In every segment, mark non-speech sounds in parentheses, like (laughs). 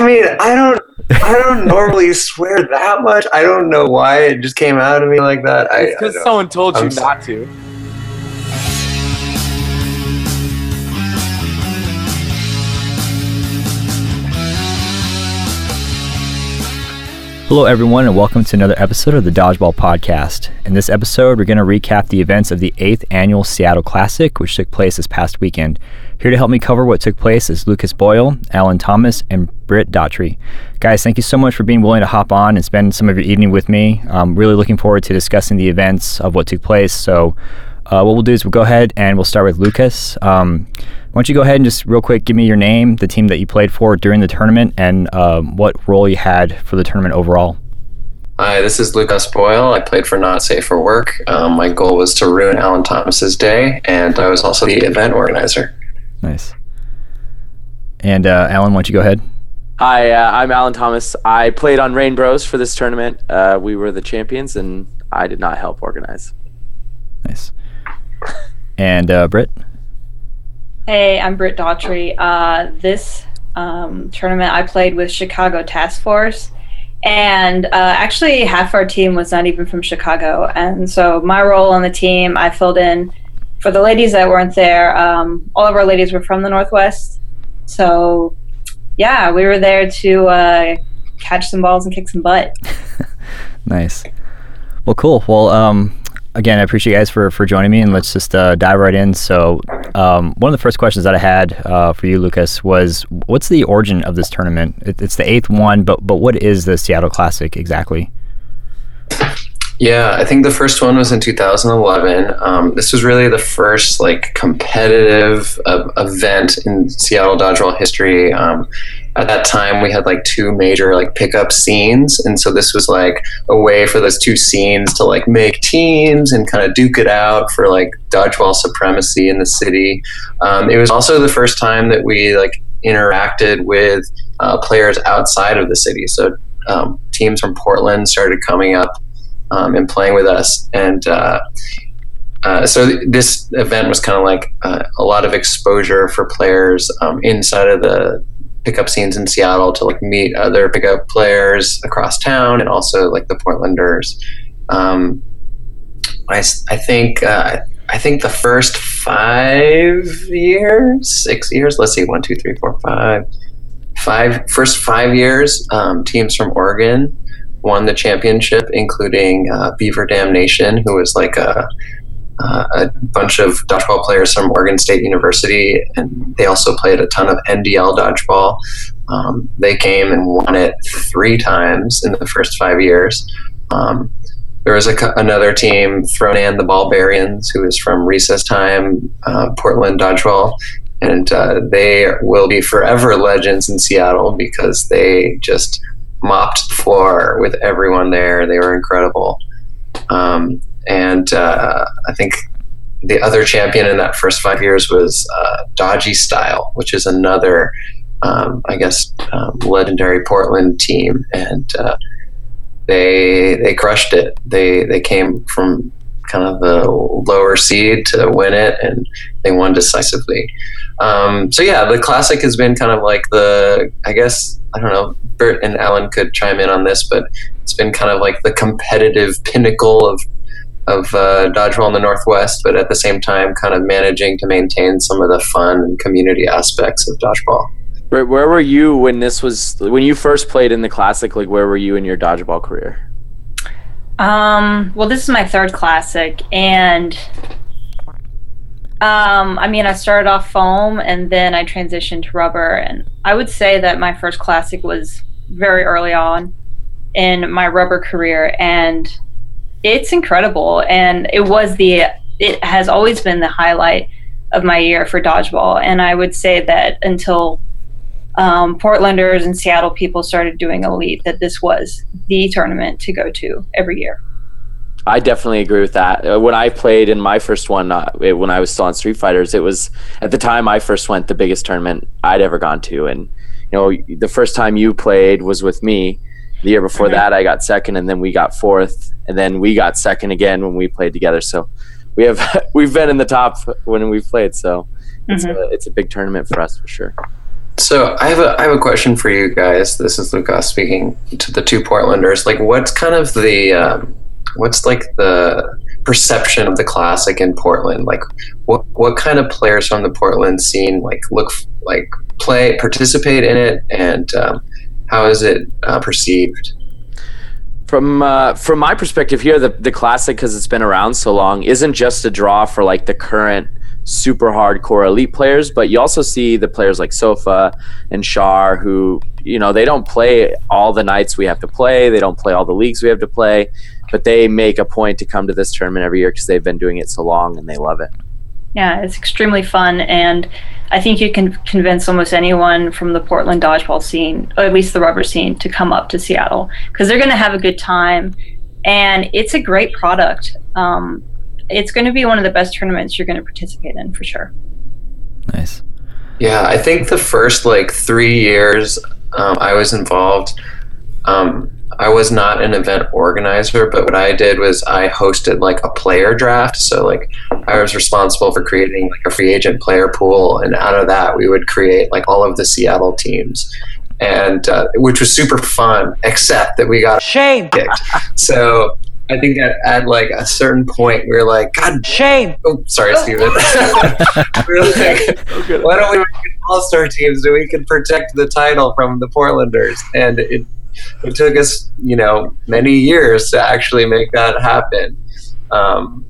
I mean, I don't, I don't (laughs) normally swear that much. I don't know why it just came out of me like that. It's Because someone told you I'm not sorry. to. Hello, everyone, and welcome to another episode of the Dodgeball Podcast. In this episode, we're going to recap the events of the 8th Annual Seattle Classic, which took place this past weekend. Here to help me cover what took place is Lucas Boyle, Allyn Thomas, and Britt Daughtry. Guys, thank you so much for being willing to hop on and spend some of your evening with me. I'm really looking forward to discussing the events of what took place. So, uh, what we'll do is we'll go ahead and we'll start with Lucas. Um, why don't you go ahead and just real quick give me your name, the team that you played for during the tournament, and um, what role you had for the tournament overall? Hi, this is Lucas Boyle. I played for Not Safe for Work. Um, my goal was to ruin Allyn Thomas's day, and I was also the event organizer. Nice. And uh, Allyn, why don't you go ahead? Hi, uh, I'm Allyn Thomas. I played on Reignbros for this tournament. Uh, we were the champions, and I did not help organize. Nice. And uh, Britt? Hey, I'm Britt Daughtry. Uh, this um, tournament, I played with Chicago Task Force, and uh, actually, half our team was not even from Chicago. And so, my role on the team, I filled in for the ladies that weren't there. Um, all of our ladies were from the Northwest, so yeah, we were there to uh, catch some balls and kick some butt. (laughs) nice. Well, cool. Well, um, again, I appreciate you guys for, for joining me, and let's just uh, dive right in. So, um, one of the first questions that I had uh, for you, Lucas, was what's the origin of this tournament? It, it's the eighth one, but but what is the Seattle Classic exactly? Yeah, I think the first one was in 2011. Um, this was really the first like competitive uh, event in Seattle dodgeball history. Um, at that time, we had like two major like pickup scenes, and so this was like a way for those two scenes to like make teams and kind of duke it out for like dodgeball supremacy in the city. Um, it was also the first time that we like interacted with uh, players outside of the city. So um, teams from Portland started coming up um, and playing with us. And uh, uh, so th- this event was kind of like uh, a lot of exposure for players um, inside of the pickup scenes in Seattle to like meet other pickup players across town and also like the Portlanders. Um, I, I think uh, I think the first five years, six years. Let's see, one, two, three, four, five, five. First five years, um, teams from Oregon won the championship, including uh, Beaver Dam Nation, who was like a, uh, a bunch of dodgeball players from Oregon State University, and they also played a ton of NDL dodgeball. Um, they came and won it three times in the first five years. Um, there was a, another team, thrown in the Ballbarians, who is from recess time, uh, Portland dodgeball, and uh, they will be forever legends in Seattle because they just mopped the floor with everyone there. They were incredible. Um, and uh, I think the other champion in that first five years was uh, Dodgy Style, which is another, um, I guess, um, legendary Portland team, and uh, they they crushed it. They they came from kind of the lower seed to win it, and they won decisively. Um, so yeah, the classic has been kind of like the, I guess, I don't know, Britt and Allyn could chime in on this, but it's been kind of like the competitive pinnacle of of uh, dodgeball in the Northwest, but at the same time, kind of managing to maintain some of the fun and community aspects of dodgeball. Right, where were you when this was when you first played in the classic? Like, where were you in your dodgeball career? Um, well, this is my third classic, and um, I mean, I started off foam and then I transitioned to rubber. And I would say that my first classic was very early on in my rubber career. And it's incredible. And it was the, it has always been the highlight of my year for dodgeball. And I would say that until um, Portlanders and Seattle people started doing Elite, that this was the tournament to go to every year. I definitely agree with that. Uh, when I played in my first one, uh, it, when I was still on Street Fighters, it was at the time I first went the biggest tournament I'd ever gone to, and you know the first time you played was with me. The year before mm-hmm. that, I got second, and then we got fourth, and then we got second again when we played together. So we have (laughs) we've been in the top when we've played. So it's mm-hmm. a, it's a big tournament for us for sure. So I have a I have a question for you guys. This is Lucas speaking to the two Portlanders. Like, what's kind of the um, what's like the perception of the classic in Portland? Like, what what kind of players from the Portland scene like look like play participate in it, and um, how is it uh, perceived? From uh, from my perspective here, the the classic because it's been around so long isn't just a draw for like the current super hardcore elite players, but you also see the players like Sofa and Shar who, you know, they don't play all the nights we have to play, they don't play all the leagues we have to play, but they make a point to come to this tournament every year because they've been doing it so long and they love it. Yeah, it's extremely fun, and I think you can convince almost anyone from the Portland dodgeball scene, or at least the rubber scene, to come up to Seattle because they're going to have a good time, and it's a great product. Um, it's going to be one of the best tournaments you're going to participate in for sure. Nice. Yeah, I think the first like three years um, I was involved, um, I was not an event organizer, but what I did was I hosted like a player draft. So like I was responsible for creating like a free agent player pool, and out of that we would create like all of the Seattle teams, and uh, which was super fun. Except that we got shame kicked. So I think at, at like a certain point, we are like, God, shame. Oh, sorry, Steven. (laughs) (laughs) we are like, why don't we make all star teams so we can protect the title from the Portlanders? And it, it took us, you know, many years to actually make that happen. Um,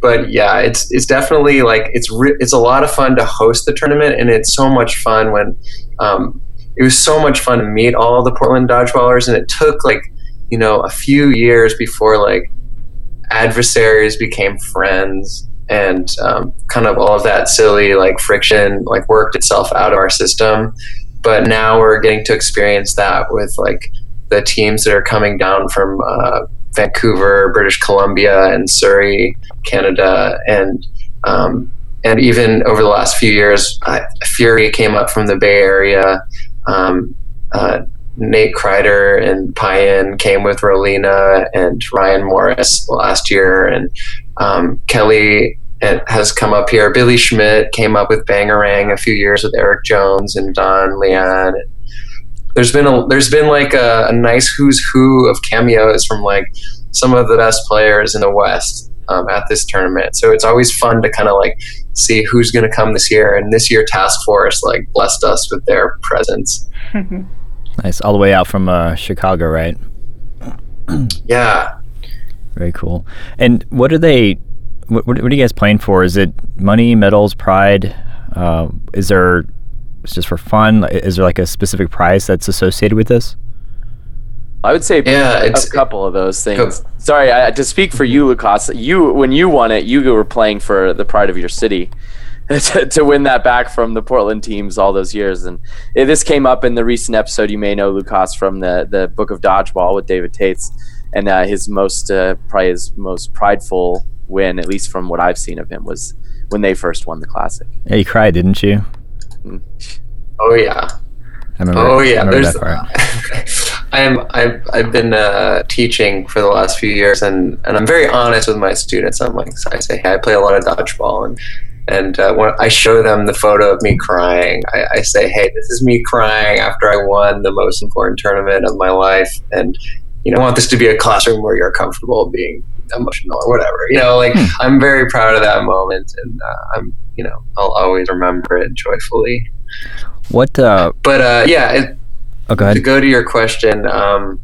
but yeah, it's it's definitely like it's re- it's a lot of fun to host the tournament, and it's so much fun when um, it was so much fun to meet all the Portland dodgeballers, and it took like you know, a few years before like adversaries became friends and um, kind of all of that silly like friction like worked itself out of our system. But now we're getting to experience that with like the teams that are coming down from uh, Vancouver, British Columbia, and Surrey, Canada, and um, and even over the last few years, uh, Fury came up from the Bay Area. Um, uh, Nate Kreider and Payan came with Rolina and Ryan Morris last year, and um, Kelly has come up here. Billy Schmidt came up with Bangarang a few years with Eric Jones and Don Leon. There's been a there's been like a, a nice who's who of cameos from like some of the best players in the West um, at this tournament. So it's always fun to kind of like see who's going to come this year. And this year, Task Force like blessed us with their presence. (laughs) Nice. All the way out from uh, Chicago, right? yeah. Very cool. And what are they? What, what, are you guys playing for? Is it money, medals, pride? Uh, is there? It's just for fun. Is there like a specific prize that's associated with this? I would say yeah, a couple of those things. Go. Sorry, I, to speak for you, Lucas. You when you won it, you were playing for the pride of your city. (laughs) to, to, win that back from the Portland teams all those years. And it, this came up in the recent episode. You may know Lucas from the the Book of Dodgeball with David Tates, and uh, his most uh, probably his most prideful win, at least from what I've seen of him, was when they first won the classic. Yeah, you cried, didn't you? Mm. Oh yeah. I remember, oh yeah, there's. (laughs) I'm I've I've been uh, teaching for the last few years, and and I'm very honest with my students. I'm like I say, hey, I play a lot of dodgeball, and and uh, when I show them the photo of me crying, I, I, say, "Hey, this is me crying after I won the most important tournament of my life." And you know, I want this to be a classroom where you're comfortable being emotional or whatever. You know, like hmm. I'm very proud of that moment, and uh, I'm, you know, I'll always remember it joyfully. What? Uh, but uh, yeah, it, oh, go ahead. to go to your question, um,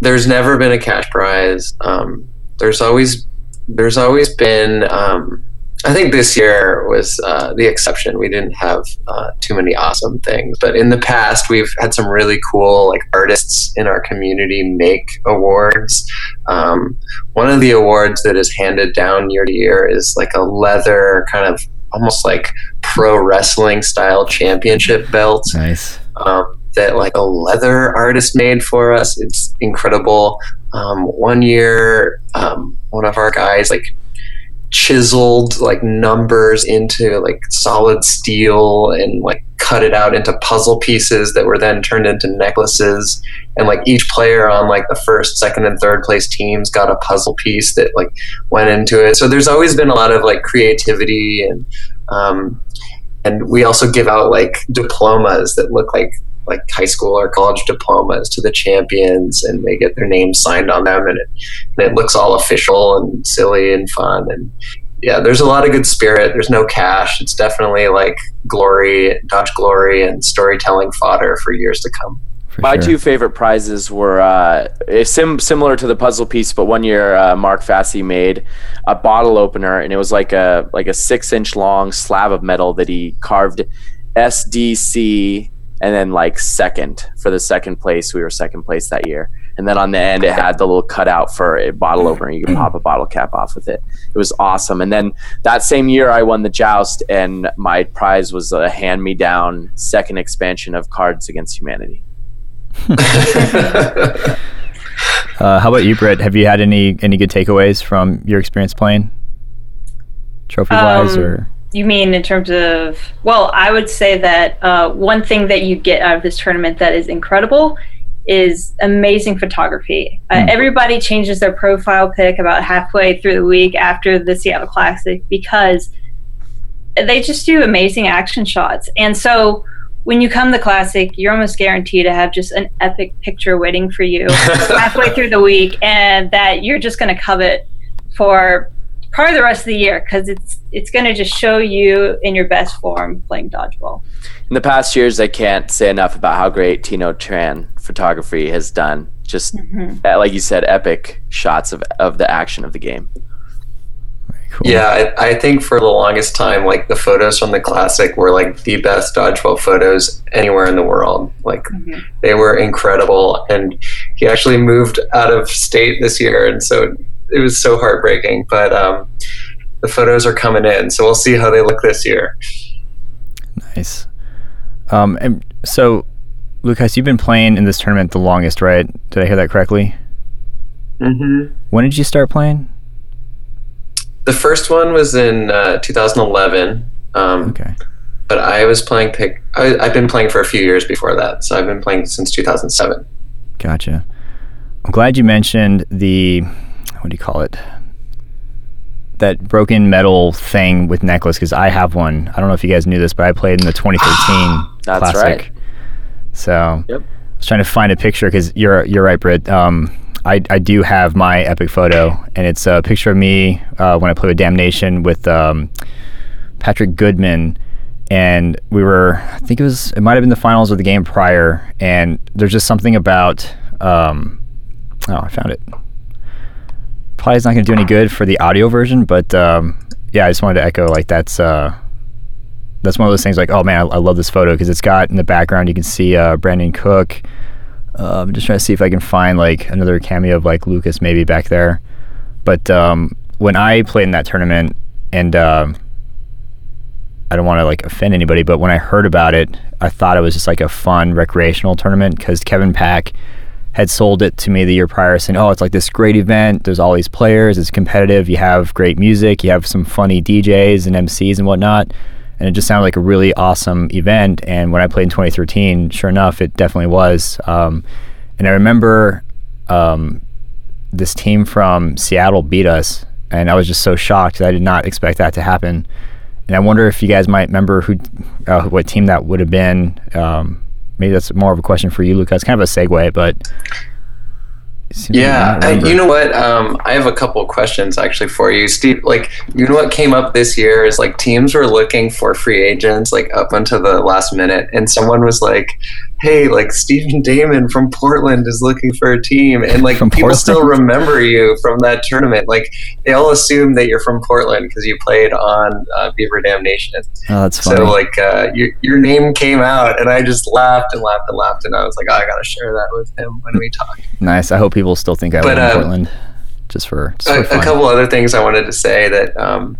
there's never been a cash prize. Um, there's always there's always been um, I think this year was uh, the exception. We didn't have uh, too many awesome things, but in the past, we've had some really cool like artists in our community make awards. Um, one of the awards that is handed down year to year is like a leather kind of almost like pro wrestling style championship belt. Nice. Um, that like a leather artist made for us. It's incredible. Um, one year, um, one of our guys like chiseled like numbers into like solid steel and like cut it out into puzzle pieces that were then turned into necklaces. And like each player on like the first second and third place teams got a puzzle piece that like went into it. So there's always been a lot of like creativity and um, and we also give out like diplomas that look like like high school or college diplomas to the champions and they get their names signed on them and it, and it looks all official and silly and fun and yeah there's a lot of good spirit there's no cash it's definitely like glory dodge glory and storytelling fodder for years to come My sure. two favorite prizes were uh, sim- similar to the puzzle piece, but one year uh, Mark Fassy made a bottle opener, and it was like a like a six inch long slab of metal that he carved SDC and then like second for the second place. We were second place that year, and then on the end it had the little cutout for a bottle opener. You could pop a bottle cap off with it. It was awesome. And then that same year I won the joust, and my prize was a hand me down second expansion of Cards Against Humanity. (laughs) Uh, how about you, Britt? Have you had any any good takeaways from your experience playing, trophy wise, Um, or You mean in terms of? Well, I would say that uh, one thing that you get out of this tournament that is incredible is amazing photography. Uh, Hmm. Everybody changes their profile pic about halfway through the week after the Seattle Classic because they just do amazing action shots. And so when you come to Classic, you're almost guaranteed to have just an epic picture waiting for you (laughs) halfway through the week, and that you're just going to covet for probably the rest of the year because it's it's going to just show you in your best form playing dodgeball. in the past years, I can't say enough about how great Tino Tran photography has done. Just uh, like you said, epic shots of, of the action of the game. cool? Yeah, I, I think for the longest time, like the photos from the classic were like the best dodgeball photos anywhere in the world. Like Mhm. they were incredible, and he actually moved out of state this year, and so it was so heartbreaking. But um, the photos are coming in, so we'll see how they look this year. Nice. Um, and so, Lucas, you've been playing in this tournament the longest, right? Did I hear that correctly? Mm-hmm. When did you start playing? The first one was in uh, 2011. Um, Okay. but I was playing pick. I, I've been playing for a few years before that, so I've been playing since 2007. Gotcha. I'm glad you mentioned the what do you call it? That broken metal thing with necklace because I have one. I don't know if you guys knew this, but I played in the (gasps) 2013 That's classic. right. So Yep. I was trying to find a picture because you're you're right, Britt. Um, I I do have my epic photo, and it's a picture of me uh, when I played with Damnation with um, Patrick Goodman, and we were I think it was it might have been the finals of the game prior, and there's just something about um, oh I found it. Probably is not going to do any good for the audio version, but um, yeah, I just wanted to echo like that's uh, that's one of those things like oh man I, I love this photo because it's got in the background you can see uh, Brandon Cook. Uh, I'm just trying to see if I can find like another cameo of like Lucas maybe back there. But um, when I played in that tournament, and um I don't want to like offend anybody, but when I heard about it, I thought it was just like a fun recreational tournament because Kevin Pack had sold it to me the year prior, saying, "Oh, it's like this great event. There's all these players. It's competitive. You have great music. You have some funny DJs and MCs and whatnot." And it just sounded like a really awesome event. And when I played in 2013, sure enough, it definitely was. Um, and I remember um, this team from Seattle beat us, and I was just so shocked. I did not expect that to happen. And I wonder if you guys might remember who, uh, what team that would have been. Um, maybe that's more of a question for you, Luca. It's kind of a segue, but like Yeah, I, you know what? Um, I have a couple of questions actually for you, Steve. Like, you know what came up this year is like teams were looking for free agents like up until the last minute, and someone was like, "Hey, like Stephen Damon from Portland is looking for a team," and like From people still remember you from that tournament. Like, they all assume that you're from Portland because you played on uh, Beaver Dam Nation. Oh, that's funny. So like uh, your your name came out, and I just laughed and laughed and laughed, and I was like, oh, I gotta share that with him when we talk. nice. I hope people still think I But, live in um, Portland, just for, just a, for a couple other things I wanted to say that um,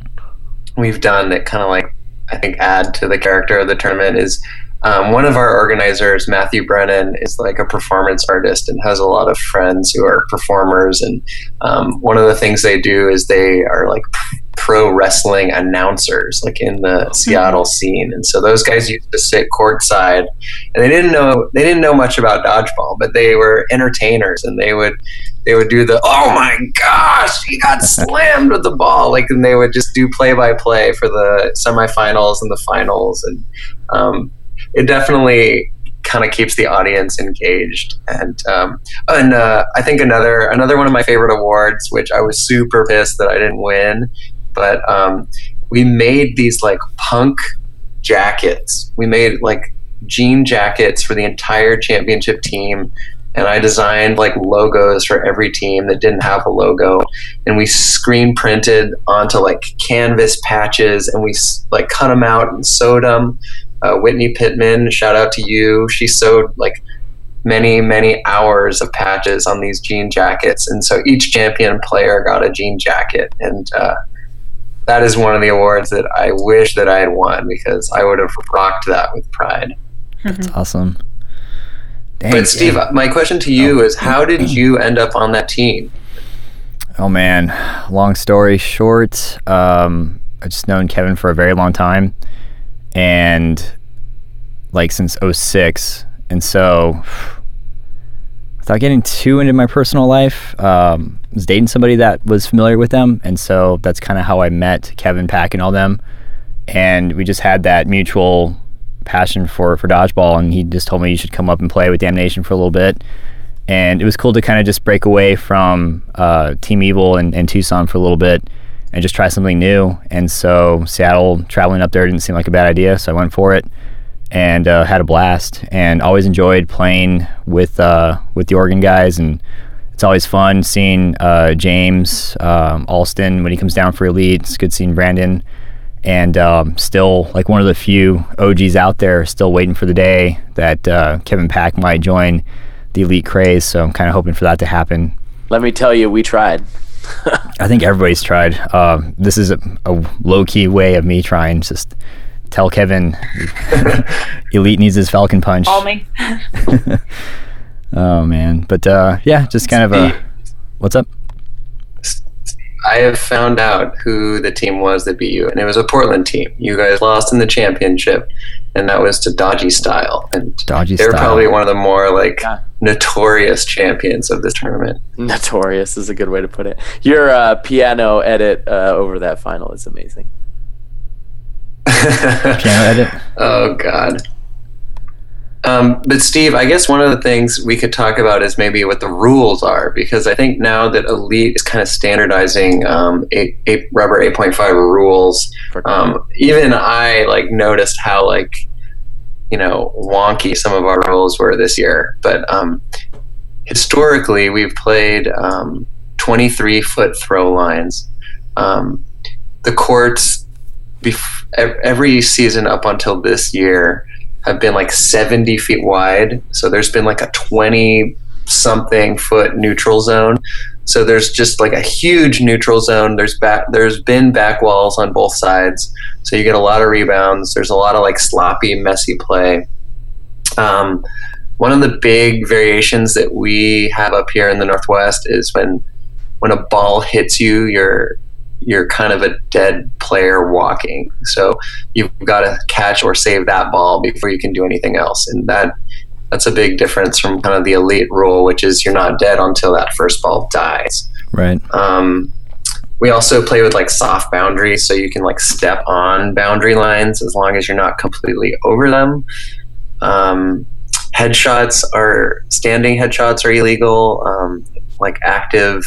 we've done that kind of like I think add to the character of the tournament is um, one of our organizers, Matthew Brennan, is like a performance artist and has a lot of friends who are performers. And um, one of the things they do is they are like pro wrestling announcers like in the. Seattle scene and so those guys used to sit courtside and they didn't know they didn't know much about dodgeball but they were entertainers and they would they would do the oh my gosh he got (laughs) slammed with the ball like and they would just do play by play for the semifinals and the finals and um, it definitely kind of keeps the audience engaged. And um, and uh, I think another another one of my favorite awards which I was super pissed that I didn't win but um, we made these like punk jackets. We made like jean jackets for the entire championship team and I designed like logos for every team that didn't have a logo, and we screen printed onto like canvas patches, and we like cut them out and sewed them. Uh, Whitney Pittman, shout out to you. She sewed like many many hours of patches on these jean jackets, and so each champion player got a jean jacket, and uh, that is one of the awards that I wish that I had won because I would have rocked that with pride. That's (laughs) awesome. Dang, But Steve, yeah. my question to you is, how did (clears throat) you end up on that team? Oh man, long story short, um, I've just known Kevin for a very long time, and like since 06. and so without getting too into my personal life, um, I was dating somebody that was familiar with them, and so that's kind of how I met Kevin Pack and all them, and we just had that mutual passion for for dodgeball, and he just told me you should come up and play with Damnation for a little bit. And it was cool to kind of just break away from uh, Team Evil and, and Tucson for a little bit and just try something new. And so Seattle traveling up there didn't seem like a bad idea, so I went for it and uh, had a blast. And always enjoyed playing with uh, with the Oregon guys, and it's always fun seeing uh, James um, Alston when he comes down for Elite. It's good seeing Brandon. And um, still, like one of the few OGs out there, still waiting for the day that uh, Kevin Pack might join the elite craze. So I'm kind of hoping for that to happen. Let me tell you, we tried. (laughs) I think everybody's tried. Uh, this is a, a low key way of me trying. Just tell Kevin, (laughs) elite needs his Falcon punch. Call me. (laughs) Oh man, but uh, yeah, just kind of a. What's up? I have found out who the team was that beat you, and it was a Portland team. You guys lost in the championship, and that was to Dodgy Style, and Dodgy they were style. probably one of the more like Yeah. Notorious champions of this tournament. Notorious is a good way to put it. Your uh, piano edit uh, over that final is amazing. (laughs) Piano edit. Oh God. Um, but Steve, I guess one of the things we could talk about is maybe what the rules are, because I think now that Elite is kind of standardizing um, eight, eight, rubber 8.5 rules, um, even I like noticed how like you know wonky some of our rules were this year. But um, historically, we've played um, 23 foot throw lines. Um, the courts bef- every season up until this year have been like 70 feet wide. So there's been like a 20 something foot neutral zone. So there's just like a huge neutral zone. There's back there's been back walls on both sides. So you get a lot of rebounds. There's a lot of like sloppy, messy play. Um, one of the big variations that we have up here in the Northwest is when when a ball hits you, you're you're kind of a dead player walking. So you've got to catch or save that ball before you can do anything else. And that that's a big difference from kind of the elite rule, which is you're not dead until that first ball dies. Right. Um, we also play with like soft boundaries, so you can like step on boundary lines as long as you're not completely over them. Um, headshots are standing headshots are illegal. Um, like active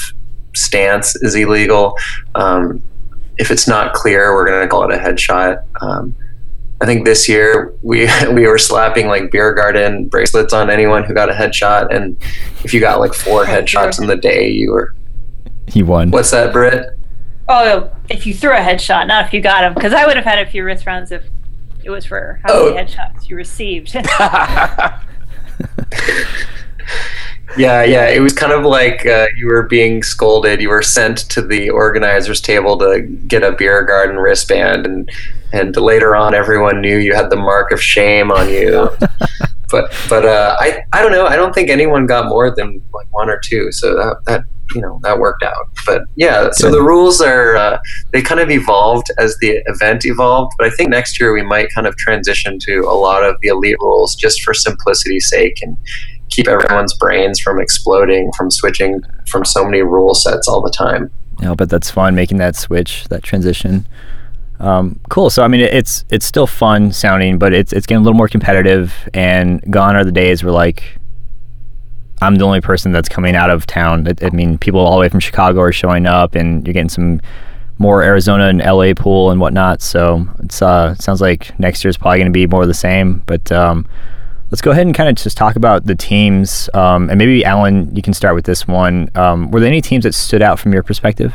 stance is illegal. Um, if it's not clear, we're going to call it a headshot. I think this year we (laughs) we were slapping like beer garden bracelets on anyone who got a headshot, and if you got like four headshots in the day, you were He won. what's that, Britt? Oh, if you threw a headshot, not if you got him, because I would have had a few wrist rounds if it was for how Oh. many headshots you received. (laughs) (laughs) Yeah, yeah. It was kind of like uh, you were being scolded. You were sent to the organizer's table to get a beer garden wristband, and and later on, everyone knew you had the mark of shame on you (laughs) but but uh, I I don't know. I don't think anyone got more than like one or two. So that that you know that worked out. But yeah, so the rules are uh, they kind of evolved as the event evolved. But I think next year we might kind of transition to a lot of the elite rules just for simplicity's sake and keep everyone's brains from exploding from switching from so many rule sets all the time. Yeah, but that's fun making that switch, that transition. Um, cool. So I mean, it's it's still fun sounding, but it's it's getting a little more competitive. And gone are the days where like I'm the only person that's coming out of town. I, I mean, people all the way from Chicago are showing up, and you're getting some more Arizona and LA pool and whatnot. So it's uh, it sounds like next year is probably going to be more of the same. But um, let's go ahead and kind of just talk about the teams. Um, and maybe Allyn, you can start with this one. Um, were there any teams that stood out from your perspective?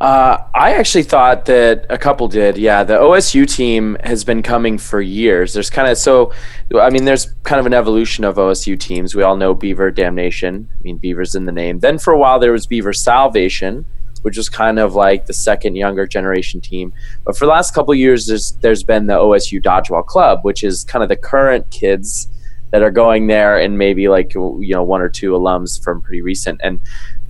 Uh, I actually thought that a couple did. Yeah, the OSU team has been coming for years. There's kind of so, I mean, there's kind of an evolution of OSU teams. We all know Beaver Damnation. I mean, Beaver's in the name. Then for a while there was Beaver Salvation, which was kind of like the second younger generation team. But for the last couple years, there's there's been the OSU Dodgeball Club, which is kind of the current kids that are going there, and maybe like you know one or two alums from pretty recent. And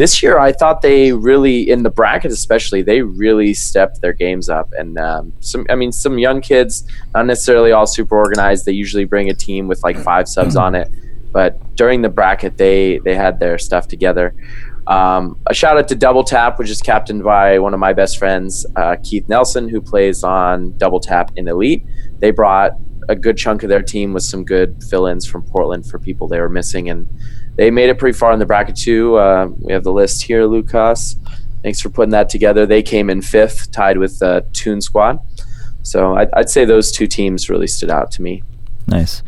this year I thought they really in the bracket especially they really stepped their games up and um, some I mean some young kids not necessarily all super organized they usually bring a team with like five subs on it but during the bracket they they had their stuff together um, a shout out to Double Tap, which is captained by one of my best friends, uh, Keith Nelson, who plays on Double Tap in Elite. They brought a good chunk of their team with some good fill ins from Portland for people they were missing. And they made it pretty far in the bracket too. Uh, we have the list here, Lucas. Thanks for putting that together. They came in fifth, tied with uh, Toon Squad. So I'd, I'd, say those two teams really stood out to me. Nice.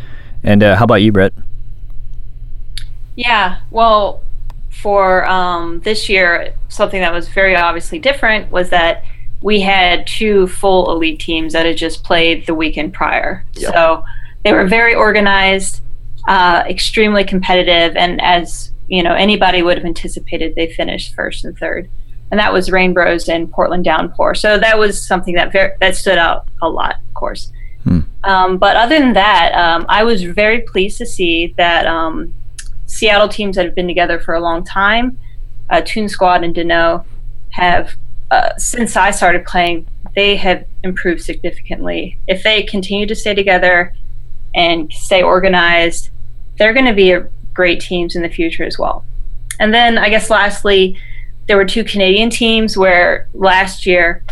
And uh, how about you, Britt? Yeah. Well, for um, this year, something that was very obviously different was that we had two full elite teams that had just played the weekend prior. Yep. So they were very organized uh, extremely competitive, and as you know, anybody would have anticipated, they finished first and third, and that was Reignbros and Portland Downpour. So that was something that ver- that stood out a lot, of course. Hmm. Um, but other than that, um, I was very pleased to see that um, Seattle teams that have been together for a long time, uh, Toon Squad and Deneaux, have uh, since I started playing, they have improved significantly. If they continue to stay together and stay organized, they're going to be great teams in the future as well. And then I guess lastly, there were two Canadian teams where last year,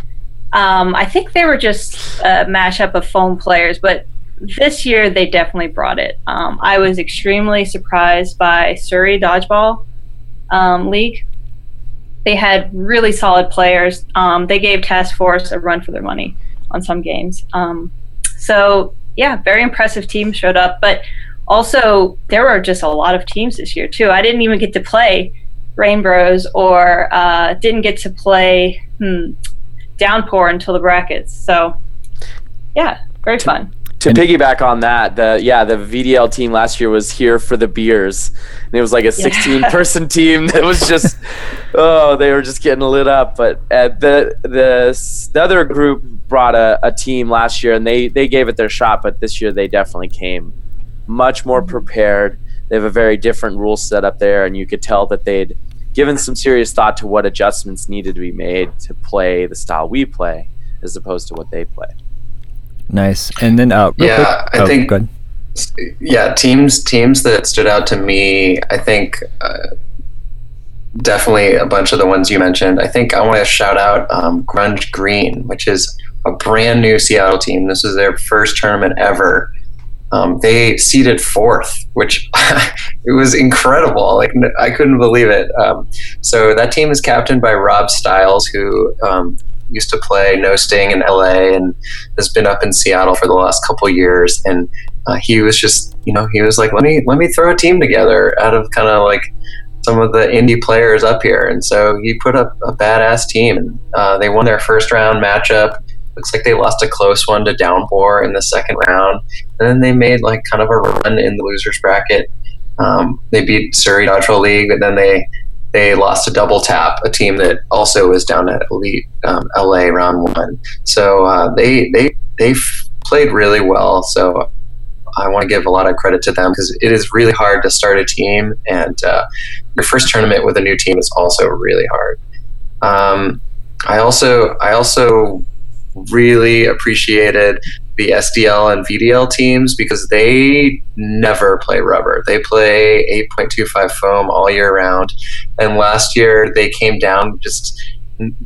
um, I think they were just a mashup of foam players, but this year they definitely brought it. Um, I was extremely surprised by Surrey Dodgeball um, League. They had really solid players. Um, they gave Task Force a run for their money on some games. Um, so yeah, very impressive team showed up. But also, there were just a lot of teams this year too. I didn't even get to play Reignbros or uh, didn't get to play hmm, Downpour until the brackets. So yeah, very fun to piggyback on that, the yeah, the VDL team last year was here for the beers, and it was like a 16 yeah. person (laughs) team that was just, oh, they were just getting lit up. But uh, the the the other group brought a, a team last year, and they they gave it their shot. But this year they definitely came much more prepared. They have a very different rule set up there, and you could tell that they'd given some serious thought to what adjustments needed to be made to play the style we play, as opposed to what they play. Nice. And then, uh, yeah, quick, I oh, think. Yeah, teams teams that stood out to me. I think uh, definitely a bunch of the ones you mentioned. I think I want to shout out um, Grunge Green, which is a brand new Seattle team. This is their first tournament ever. Um, they seeded fourth, which (laughs) it was incredible. Like I couldn't believe it. Um, so that team is captained by Rob Stiles, who um, used to play No Sting in LA and has been up in Seattle for the last couple years. And uh, he was just, you know, he was like, let me let me throw a team together out of kind of like some of the indie players up here. And so he put up a badass team. And uh, they won their first round matchup. Looks like they lost a close one to Downpour in the second round. And then they made like kind of a run in the losers bracket. Um, they beat Surrey Dodgeball League, but then they they lost to Double Tap, a team that also was down at Elite um, LA round one. So uh, they they they played really well. So I want to give a lot of credit to them because it is really hard to start a team, and uh, your first tournament with a new team is also really hard. Um, I also I also really appreciated the SDL and VDL teams because they never play rubber. They play 8.25 foam all year round. And last year they came down just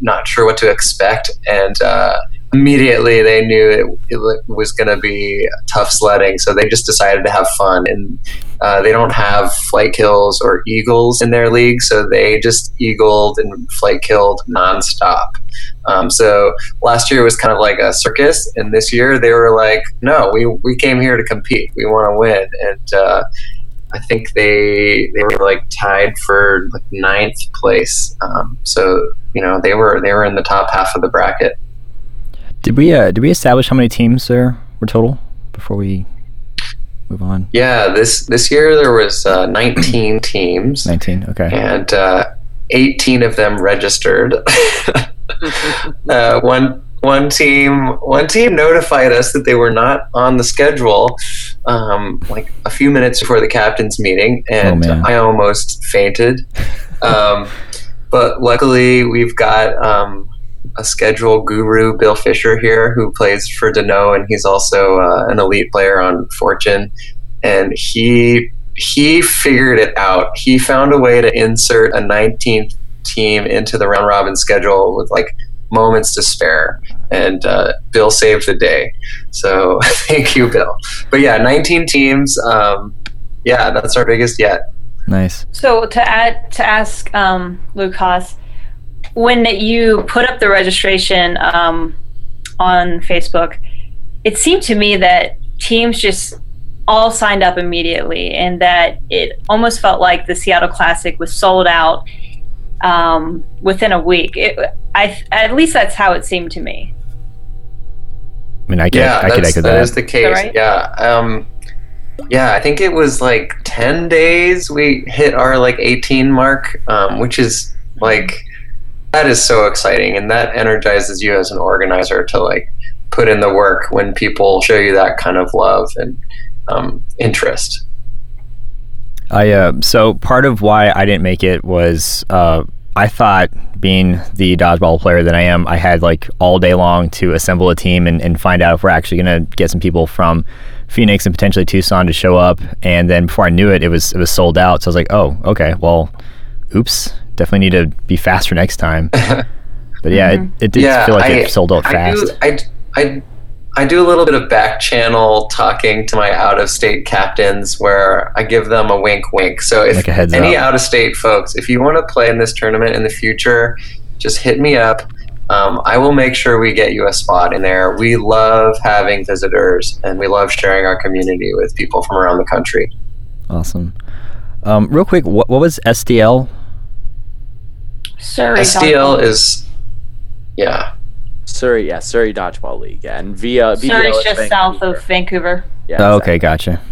not sure what to expect. And uh, immediately they knew it, it was going to be tough sledding. So they just decided to have fun. And uh, they don't have flight kills or eagles in their league. So they just eagled and flight killed nonstop. Um, so last year was kind of like a circus, and this year they were like, "No, we we came here to compete. We want to win." And uh, I think they they were like tied for like ninth place. Um, so you know they were they were in the top half of the bracket. Did we uh, did we establish how many teams there were total before we move on? Yeah, this this year there was uh, 19 (clears throat) teams. 19, okay. And uh, 18 of them registered. (laughs) uh, one one team one team notified us that they were not on the schedule um, like a few minutes before the captain's meeting and oh, i almost fainted (laughs) um, but luckily we've got um, a schedule guru bill fisher here who plays for Deneaux and he's also uh, an elite player on fortune and he he figured it out he found a way to insert a 19th team into the round robin schedule with like moments to spare, and uh, Bill saved the day. So (laughs) thank you, Bill. But yeah, 19 teams. Um, yeah, that's our biggest yet. Nice. So to add to ask um, Lucas, when you put up the registration um, on Facebook, it seemed to me that teams just all signed up immediately, and that it almost felt like the Seattle Classic was sold out um, within a week. It, I at least that's how it seemed to me. I mean, I could, yeah, I could echo that that. is the case. right? Yeah. Um, yeah, I think it was like 10 days we hit our like 18 mark, um, which is like, that is so exciting. And that energizes you as an organizer to like put in the work when people show you that kind of love and um, interest. I uh, so part of why I didn't make it was uh, I thought being the dodgeball player that I am, I had like all day long to assemble a team and, and find out if we're actually going to get some people from Phoenix and potentially Tucson to show up. And then before I knew it, it was it was sold out. So I was like, oh, okay, well, oops, definitely need to be faster next time. (laughs) but yeah, it, it did Yeah, feel like I- it sold out I fast. do, I, I, I do a little bit of back channel talking to my out of state captains where I give them a wink wink. So if Like any out of state folks, if you want to play in this tournament in the future, just hit me up. Um, I will make sure we get you a spot in there. We love having visitors and we love sharing our community with people from around the country. Awesome. Um, real quick, what, what was SDL? Surrey. SDL is, yeah. Surrey, yeah, Surrey Dodgeball League, yeah, and via Surrey's just south of Vancouver. Yeah, oh, exactly. okay, gotcha.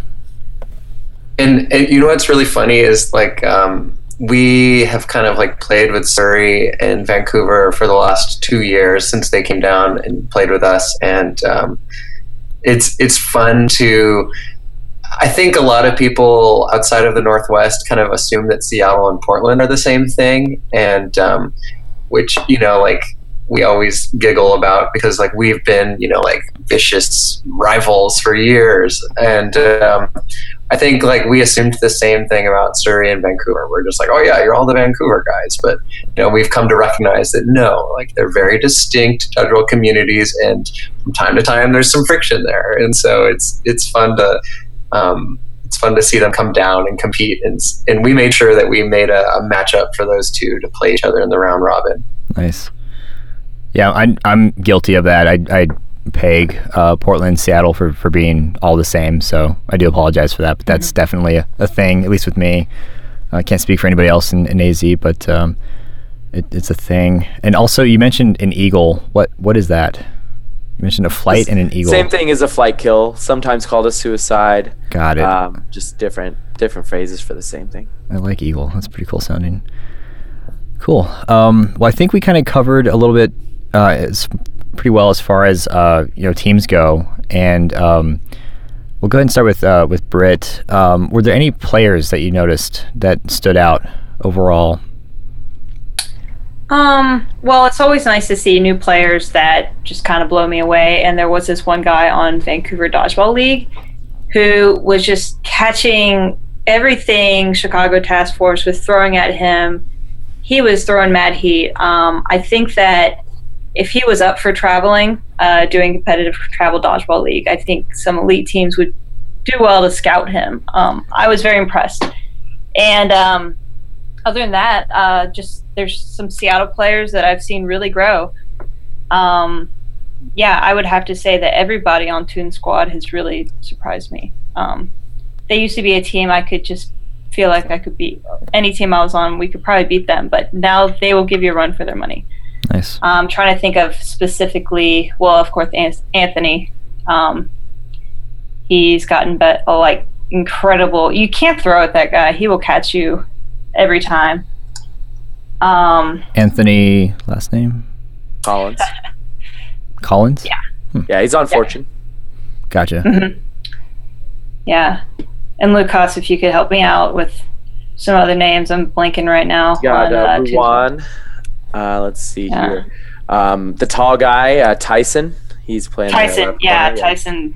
And, and you know what's really funny is like um, we have kind of like played with Surrey and Vancouver for the last two years since they came down and played with us, and um, it's it's fun to. I think a lot of people outside of the Northwest kind of assume that Seattle and Portland are the same thing, and um, which you know like we always giggle about because like we've been you know like vicious rivals for years. And um, i think like we assumed the same thing about surrey and vancouver. We're just like oh yeah you're all the vancouver guys. But you know we've come to recognize that no like they're very distinct federal communities and from time to time there's some friction there. And so it's it's fun to um, it's fun to see them come down and compete and, and we made sure that we made a, a matchup for those two to play each other in the round robin Nice. Yeah, I, I'm guilty of that. I, I peg uh, Portland, Seattle for, for being all the same. So I do apologize for that. But that's definitely a, a thing, at least with me. I can't speak for anybody else in, in AZ, but um, it, it's a thing. And also, you mentioned an eagle. What What is that? Mentioned a flight and an eagle. Same thing as a flight kill, sometimes called a suicide. Got it. Um, just different different phrases for the same thing. I like eagle. That's pretty cool sounding. Cool. Um, well, I think we kind of covered a little bit, uh, pretty well as far as uh, you know teams go, and um, We'll go ahead and start with uh, with Britt. Um, were there any players that you noticed that stood out overall? Um, well, it's always nice to see new players that just kind of blow me away. And there was this one guy on Vancouver Dodgeball League who was just catching everything Chicago Task Force was throwing at him. He was throwing mad heat. Um, I think that if he was up for traveling, uh, doing competitive travel dodgeball league, I think some elite teams would do well to scout him. Um, I was very impressed. And um, other than that, uh, just there's some Seattle players that I've seen really grow. Um, yeah, I would have to say that everybody on Toon Squad has really surprised me. Um, they used to be a team I could just feel like I could beat any team I was on. We could probably beat them, but now they will give you a run for their money. Nice. I'm trying to think of specifically. Well, of course, Anthony. Um, he's gotten but like incredible. You can't throw at that guy. He will catch you every time. Um, Anthony, last name Collins. (laughs) Collins. Yeah. Hmm. Yeah, he's on Fortune. Gotcha. Mm-hmm. Yeah, and Lucas, if you could help me out with some other names, I'm blanking right now. Got on, uh, uh, Uh, let's see Yeah. here. Um, the tall guy, uh, Tyson. He's playing. Tyson. left Yeah, corner, Tyson.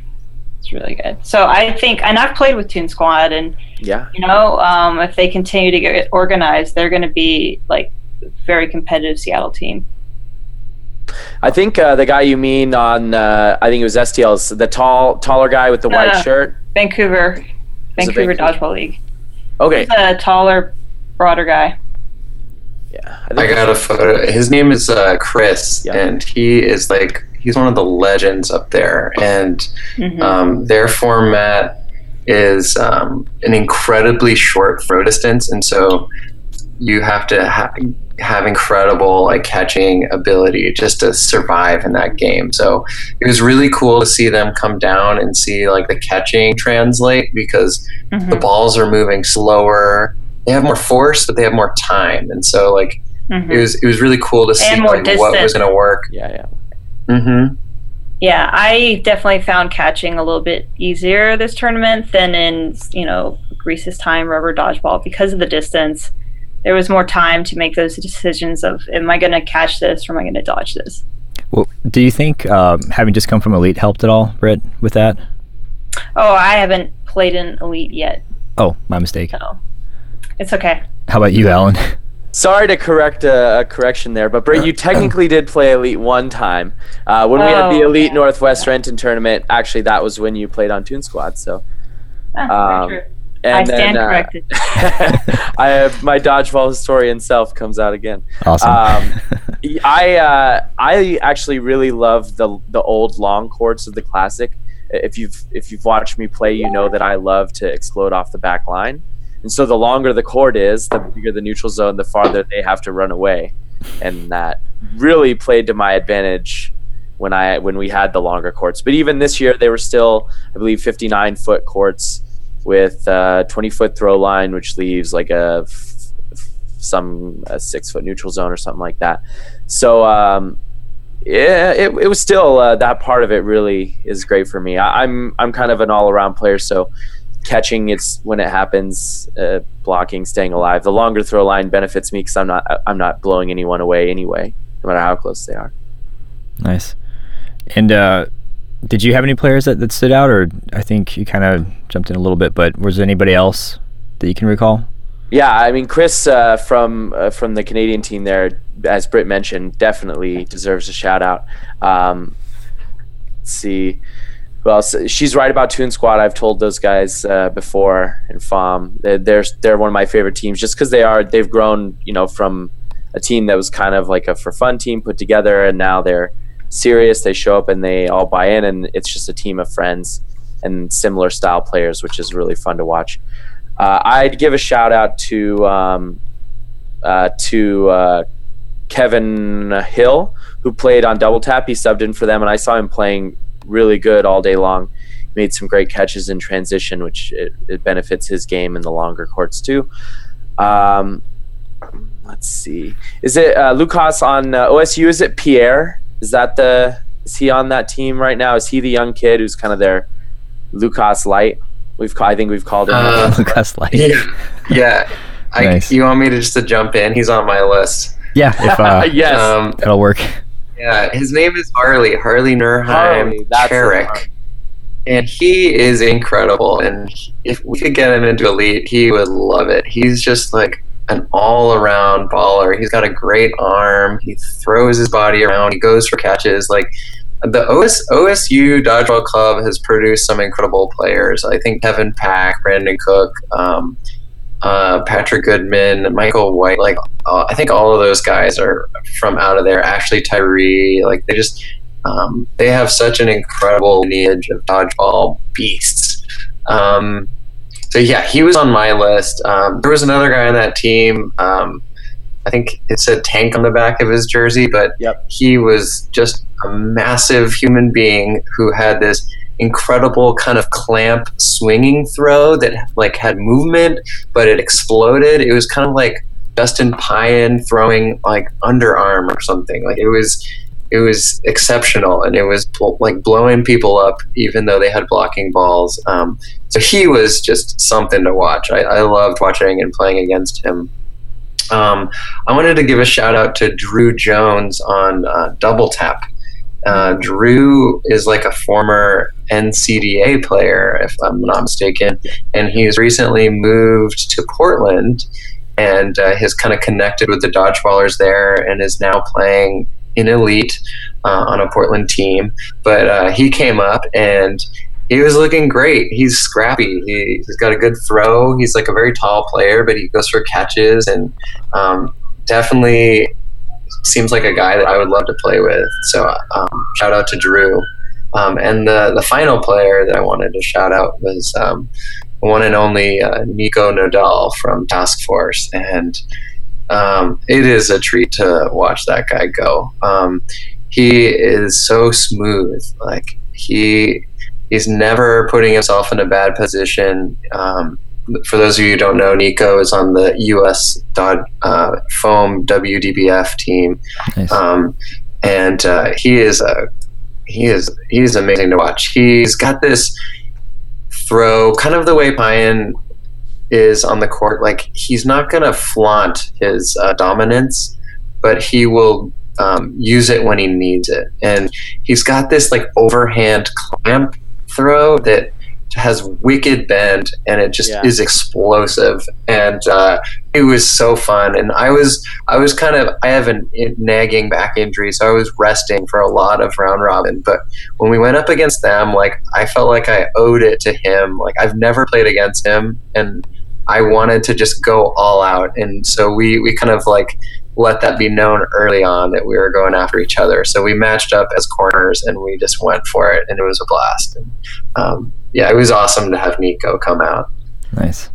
It's really good. So I think, and I've played with Toon Squad, and Yeah. you know, um, if they continue to get organized, they're going to be like very competitive Seattle team. I think uh, the guy you mean on, uh, I think it was STL's, the tall, taller guy with the No, white no. shirt. Vancouver, Vancouver Vancouver? Dodgeball League. Okay. He's a taller, broader guy. Yeah. I think- got a photo. His name is uh, Chris, Yeah. and he is like he's one of the legends up there. And Mhm. um, their format is um, an incredibly short throw distance, and so you have to ha- have incredible like catching ability just to survive in that game. So it was really cool to see them come down and see like the catching translate because Mhm. the balls are moving slower. They have more force, but they have more time, and so like Mhm. it was it was really cool to see And more like, what was going to work. Yeah, yeah. Mm-hmm. Yeah, I definitely found catching a little bit easier this tournament than in, you know, Greece's time rubber dodgeball because of the distance. There was more time to make those decisions of am I going to catch this or am I going to dodge this? Well, do you think um, having just come from Elite helped at all, Britt, with that? Oh, I haven't played in Elite yet, Oh, my mistake. so it's okay. How about you, Allyn? (laughs) Sorry to correct a, a correction there, but Britt, you (clears throat) technically did play Elite one time. Uh, when we had the Oh, Elite yeah. Northwest Renton tournament, actually, that was when you played on Toon Squad. So, Ah, Um, very true. and I stand then, uh, corrected. (laughs) I have my dodgeball historian self comes out again. Awesome. Um, (laughs) I uh, I actually really love the the old long courts of the classic. If you've if you've watched me play, you know that I love to explode off the back line. And so the longer the court is, the bigger the neutral zone, the farther they have to run away. And that really played to my advantage when I when we had the longer courts. But even this year, they were still, I believe, 59 foot courts with a 20 foot throw line, which leaves like a f- some a six foot neutral zone or something like that. So um, yeah, it, it was still uh, that part of it really is great for me. I, I'm I'm kind of an all around player, so catching it's when it happens, uh, blocking, staying alive. The longer throw line benefits me because I'm not I'm not blowing anyone away anyway, no matter how close they are. nice. And uh, did you have any players that, that stood out, or I think you kind of jumped in a little bit, but was there anybody else that you can recall? Yeah, I mean Chris uh, from uh, from the Canadian team there, as Britt mentioned, definitely deserves a shout out. Um, let's see, else? She's right about Toon Squad. I've told those guys uh, before and FOM. They're, they're they're one of my favorite teams just because they are they've grown you know from a team that was kind of like a for fun team put together, and now they're serious. They show up and they all buy in, and it's just a team of friends and similar style players, which is really fun to watch. Uh, I'd give a shout out to um, uh, to uh, Kevin Hill, who played on Double Tap. He subbed in for them, and I saw him playing really good all day long. He made some great catches in transition, which it, it benefits his game in the longer courts too. Um, let's see, is it uh, Lucas on uh, OSU? Is it Pierre? Is that the is he on that team right now? Is he the young kid who's kind of their Lucas Light. We've ca- I think we've called him. Uh, (laughs) Lucas Light. Yeah, yeah. I, Nice. You want me to just to jump in? He's on my list. Yeah, if uh, (laughs) yes. Um, that'll work. Yeah, his name is Harley Harley Nurheim the and he is incredible. And if we could get him into elite, he would love it. He's just like an all-around baller. He's got a great arm. He throws his body around. He goes for catches. Like the OS, OSU Dodgeball Club has produced some incredible players. I think Kevin Pack, Brandon Cook, um, uh, Patrick Goodman, Michael White. Like uh, I think all of those guys are from out of there. Ashley Tyree. Like they just um, they have such an incredible lineage of dodgeball beasts. Um, so yeah, he was on my list. Um, there was another guy on that team. Um, I think it said tank on the back of his jersey, but Yep. he was just a massive human being who had this incredible kind of clamp swinging throw that like had movement, but it exploded. It was kind of like Justin Pyan throwing like underarm or something. Like it was it was exceptional and it was like blowing people up even though they had blocking balls um, so he was just something to watch I, I loved watching and playing against him um, i wanted to give a shout out to drew jones on uh, double tap uh, drew is like a former ncda player if i'm not mistaken and he's recently moved to portland and uh, has kind of connected with the dodgeballers there and is now playing in elite uh, on a Portland team. But uh, he came up and he was looking great. He's scrappy. He, he's got a good throw. He's like a very tall player, but he goes for catches and um, definitely seems like a guy that I would love to play with. So um, shout out to Drew. Um, and the the final player that I wanted to shout out was um, one and only uh, Nico Nodal from Task Force, and um, it is a treat to watch that guy go. Um, he is so smooth. Like he he's never putting himself in a bad position. Um, for those of you who don't know, Nico is on the U.S. Dod, uh, Foam WDBF team, Nice. um, and uh, he is a he is he is amazing to watch. He's got this throw, kind of the way Pyan is on the court. Like he's not going to flaunt his uh, dominance, but he will um, use it when he needs it. And he's got this like overhand clamp throw that has wicked bend and it just Yeah. is explosive. And uh, it was so fun. And i was i was kind of i have a nagging back injury so i was resting for a lot of round robin. But when we went up against them like i felt like i owed it to him. Like i've never played against him and i wanted to just go all out. And so we we kind of like let that be known early on that we were going after each other. So we matched up as corners and we just went for it and it was a blast. And um, yeah it was awesome to have nico come out Nice.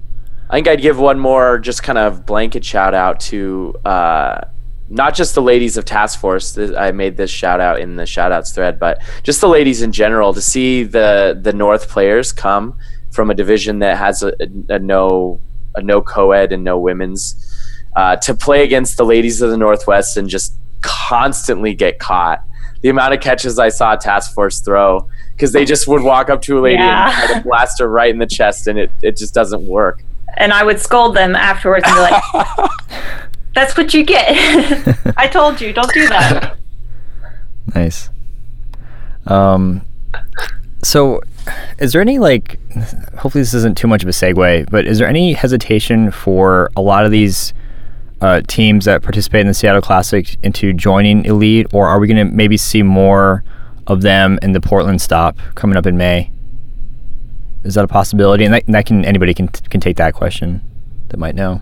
I think I'd give one more just kind of blanket shout out to uh, not just the ladies of Task Force. I made this shout out in the shout outs thread, but just the ladies in general to see the the North players come from a division that has a, a, a no a no co-ed and no women's uh, to play against the ladies of the Northwest and just constantly get caught. The amount of catches I saw Task Force throw because they just would walk up to a lady Yeah. and try to blast her right in the chest, and it, it just doesn't work. And I would scold them afterwards and be like, (laughs) that's what you get. (laughs) I told you, don't do that. (laughs) Nice. Um, so, is there any like? Hopefully, this isn't too much of a segue, but is there any hesitation for a lot of these uh, teams that participate in the Seattle Classic into joining Elite, or are we going to maybe see more of them in the Portland stop coming up in May? Is that a possibility? And that, and that can anybody can can take that question that might know.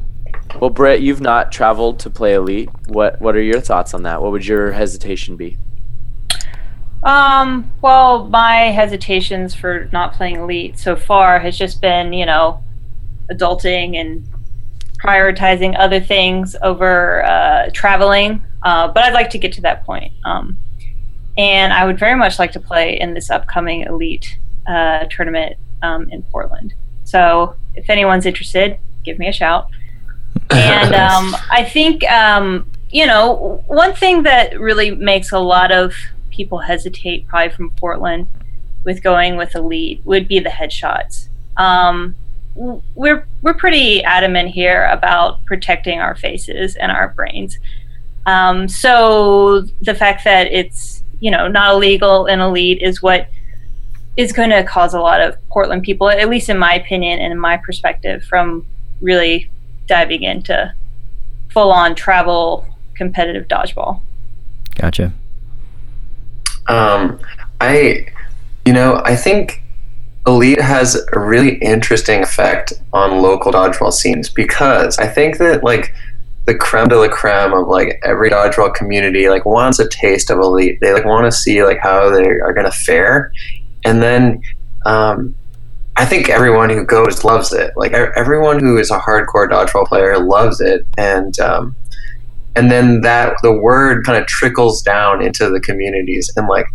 Well, Britt, you've not traveled to play Elite. What What are your thoughts on that? What would your hesitation be? Um, well, my hesitations for not playing Elite so far has just been, you know, adulting and prioritizing other things over uh, traveling. Uh, but I'd like to get to that point. Um, and I would very much like to play in this upcoming Elite uh, tournament um, in Portland. So if anyone's interested, give me a shout. And (laughs) um, I think, um, you know, one thing that really makes a lot of people hesitate, probably from Portland, with going with elite would be the headshots. We're we're pretty adamant here about protecting our faces and our brains. Um, so the fact that it's you know not illegal in elite is what is going to cause a lot of Portland people, at least in my opinion and in my perspective, from really diving into full on travel competitive dodgeball. Gotcha. Um, I, you know, I think Elite has a really interesting effect on local dodgeball scenes because I think that like the creme de la creme of like every dodgeball community like wants a taste of Elite. They like want to see like how they are to fare, and then um, I think everyone who goes loves it. Like everyone who is a hardcore dodgeball player loves it, and um, and then that the word kind of trickles down into the communities, and like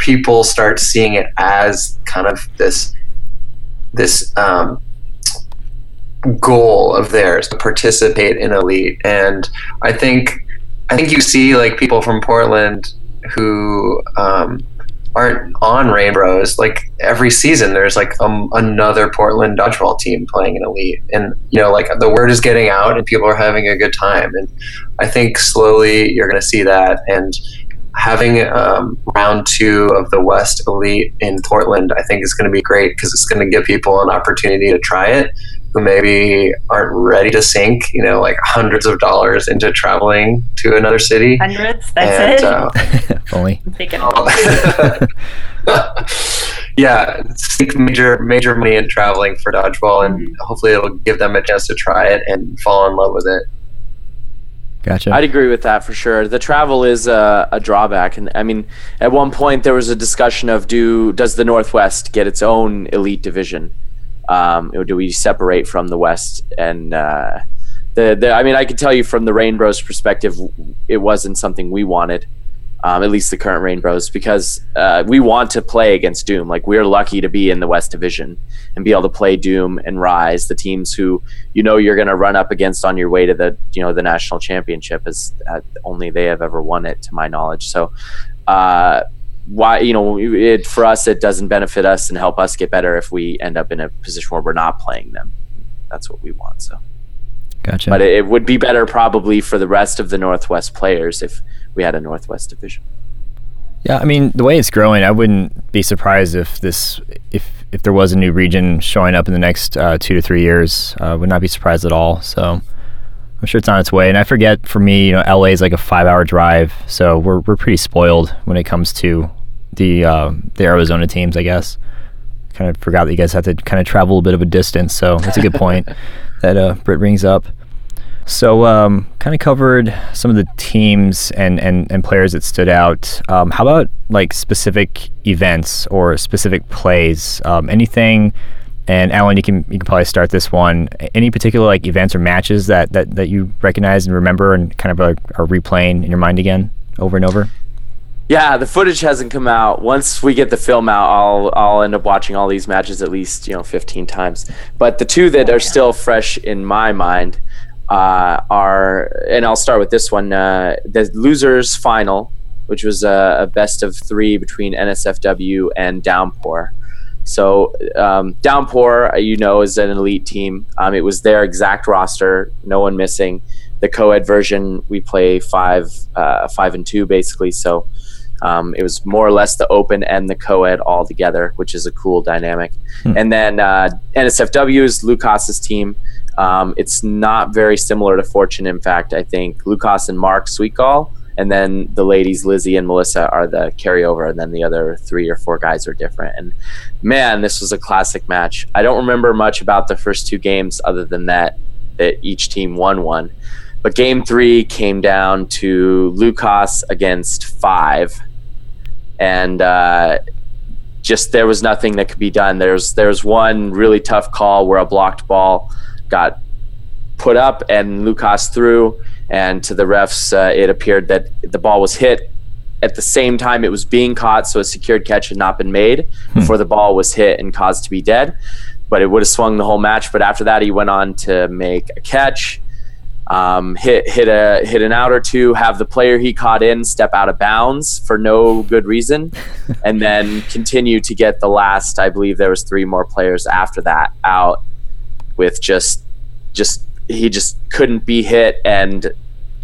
people start seeing it as kind of this this um, goal of theirs to participate in elite. And i think i think you see like people from portland who um, aren't on Reignbros like every season there's like um, another portland dodgeball team playing in elite. And you know like the word is getting out and people are having a good time. And i think slowly you're going to see that. And having um, round two of the West Elite in Portland, I think is going to be great because it's going to give people an opportunity to try it who maybe aren't ready to sink, you know, like hundreds of dollars into traveling to another city. Hundreds, that's and, it. Uh, (laughs) Only. (laughs) yeah, sink major major money in traveling for dodgeball, and mm-hmm. hopefully it'll give them a chance to try it and fall in love with it. Gotcha. I'd agree with that for sure. The travel is a, a, drawback, and I mean, at one point there was a discussion of do does the Northwest get its own elite division, um, or do we separate from the West? And uh, the, the I mean, I can tell you from the Reignbros perspective, it wasn't something we wanted um, at least the current Reignbros, because uh, we want to play against Doom. Like we're lucky to be in the West Division and be able to play Doom and Rise, the teams who you know you're going to run up against on your way to the you know the national championship. Is uh, only they have ever won it, to my knowledge. So. Uh, why you know it for us it doesn't benefit us and help us get better if we end up in a position where we're not playing them that's what we want so gotcha but it, it would be better probably for the rest of the northwest players if we had a Northwest division. Yeah, I mean the way it's growing, I wouldn't be surprised if this if if there was a new region showing up in the next uh, two to three years. Uh, would not be surprised at all. So I'm sure it's on its way. And I forget for me, you know, LA is like a five hour drive, so we're we're pretty spoiled when it comes to the uh, the Arizona teams, I guess. Kind of forgot that you guys have to kind of travel a bit of a distance, so that's a good point (laughs) that uh, Britt brings up. So, um, kind of covered some of the teams and, and, and players that stood out. Um, how about like specific events or specific plays? Um, anything? And Allyn, you can you can probably start this one. Any particular like events or matches that, that, that you recognize and remember and kind of are, are replaying in your mind again over and over? Yeah, the footage hasn't come out. Once we get the film out, I'll I'll end up watching all these matches at least you know 15 times. But the two that are still fresh in my mind uh, are, and I'll start with this one uh, the losers final, which was a, a, best of three between NSFW and Downpour. So um, Downpour, uh, you know, is an elite team. Um, it was their exact roster, no one missing. The co-ed version, we play five, uh, five and two basically. So um, it was more or less the open and the co-ed all together, which is a cool dynamic. Hmm. And then uh, NSFW is Lucas's team. Um, it's not very similar to Fortune. In fact, I think Lucas and Mark Sweetgall, and then the ladies Lizzie and Melissa are the carryover, and then the other three or four guys are different. And man, this was a classic match. I don't remember much about the first two games other than that that each team won one. But game three came down to Lucas against five, and uh, just there was nothing that could be done. There's there's one really tough call where a blocked ball got put up and Lucas threw. And to the refs, uh, it appeared that the ball was hit at the same time it was being caught, so a secured catch had not been made hmm. before the ball was hit and caused to be dead. But it would have swung the whole match. But after that, he went on to make a catch. Um, hit hit a hit an out or two, have the player he caught in step out of bounds for no good reason, (laughs) and then continue to get the last. I believe there was three more players after that out with just just he just couldn't be hit, and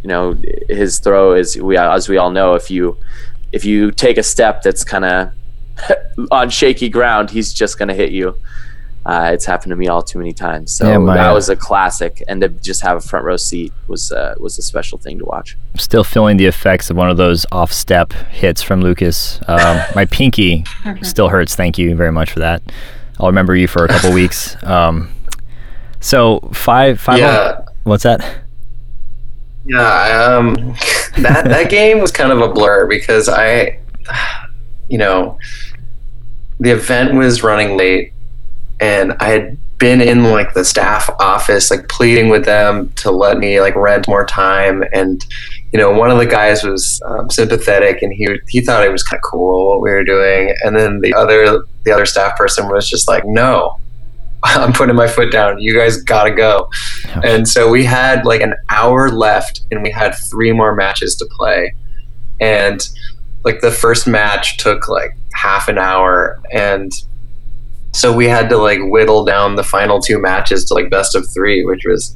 you know his throw is we as we all know if you if you take a step that's kind of (laughs) on shaky ground, he's just going to hit you. Uh, it's happened to me all too many times. So Yeah, my- that was a classic, and to just have a front row seat was uh, was a special thing to watch. I'm still feeling the effects of one of those off step hits from Lucas. Um, (laughs) my pinky still hurts. Thank you very much for that. I'll remember you for a couple (laughs) weeks. Um, so five five. Yeah. What's that? Yeah, um, (laughs) that that game was kind of a blur because I, (sighs) you know, the event was running late, and I had been in like the staff office, like pleading with them to let me like rent more time, and you know, one of the guys was um, sympathetic, and he he thought it was kind of cool what we were doing, and then the other the other staff person was just like, no. (laughs) I'm putting my foot down. You guys gotta go. And so we had like an hour left, and we had three more matches to play. And like the first match took like half an hour, and so we had to like whittle down the final two matches to like best of three, which was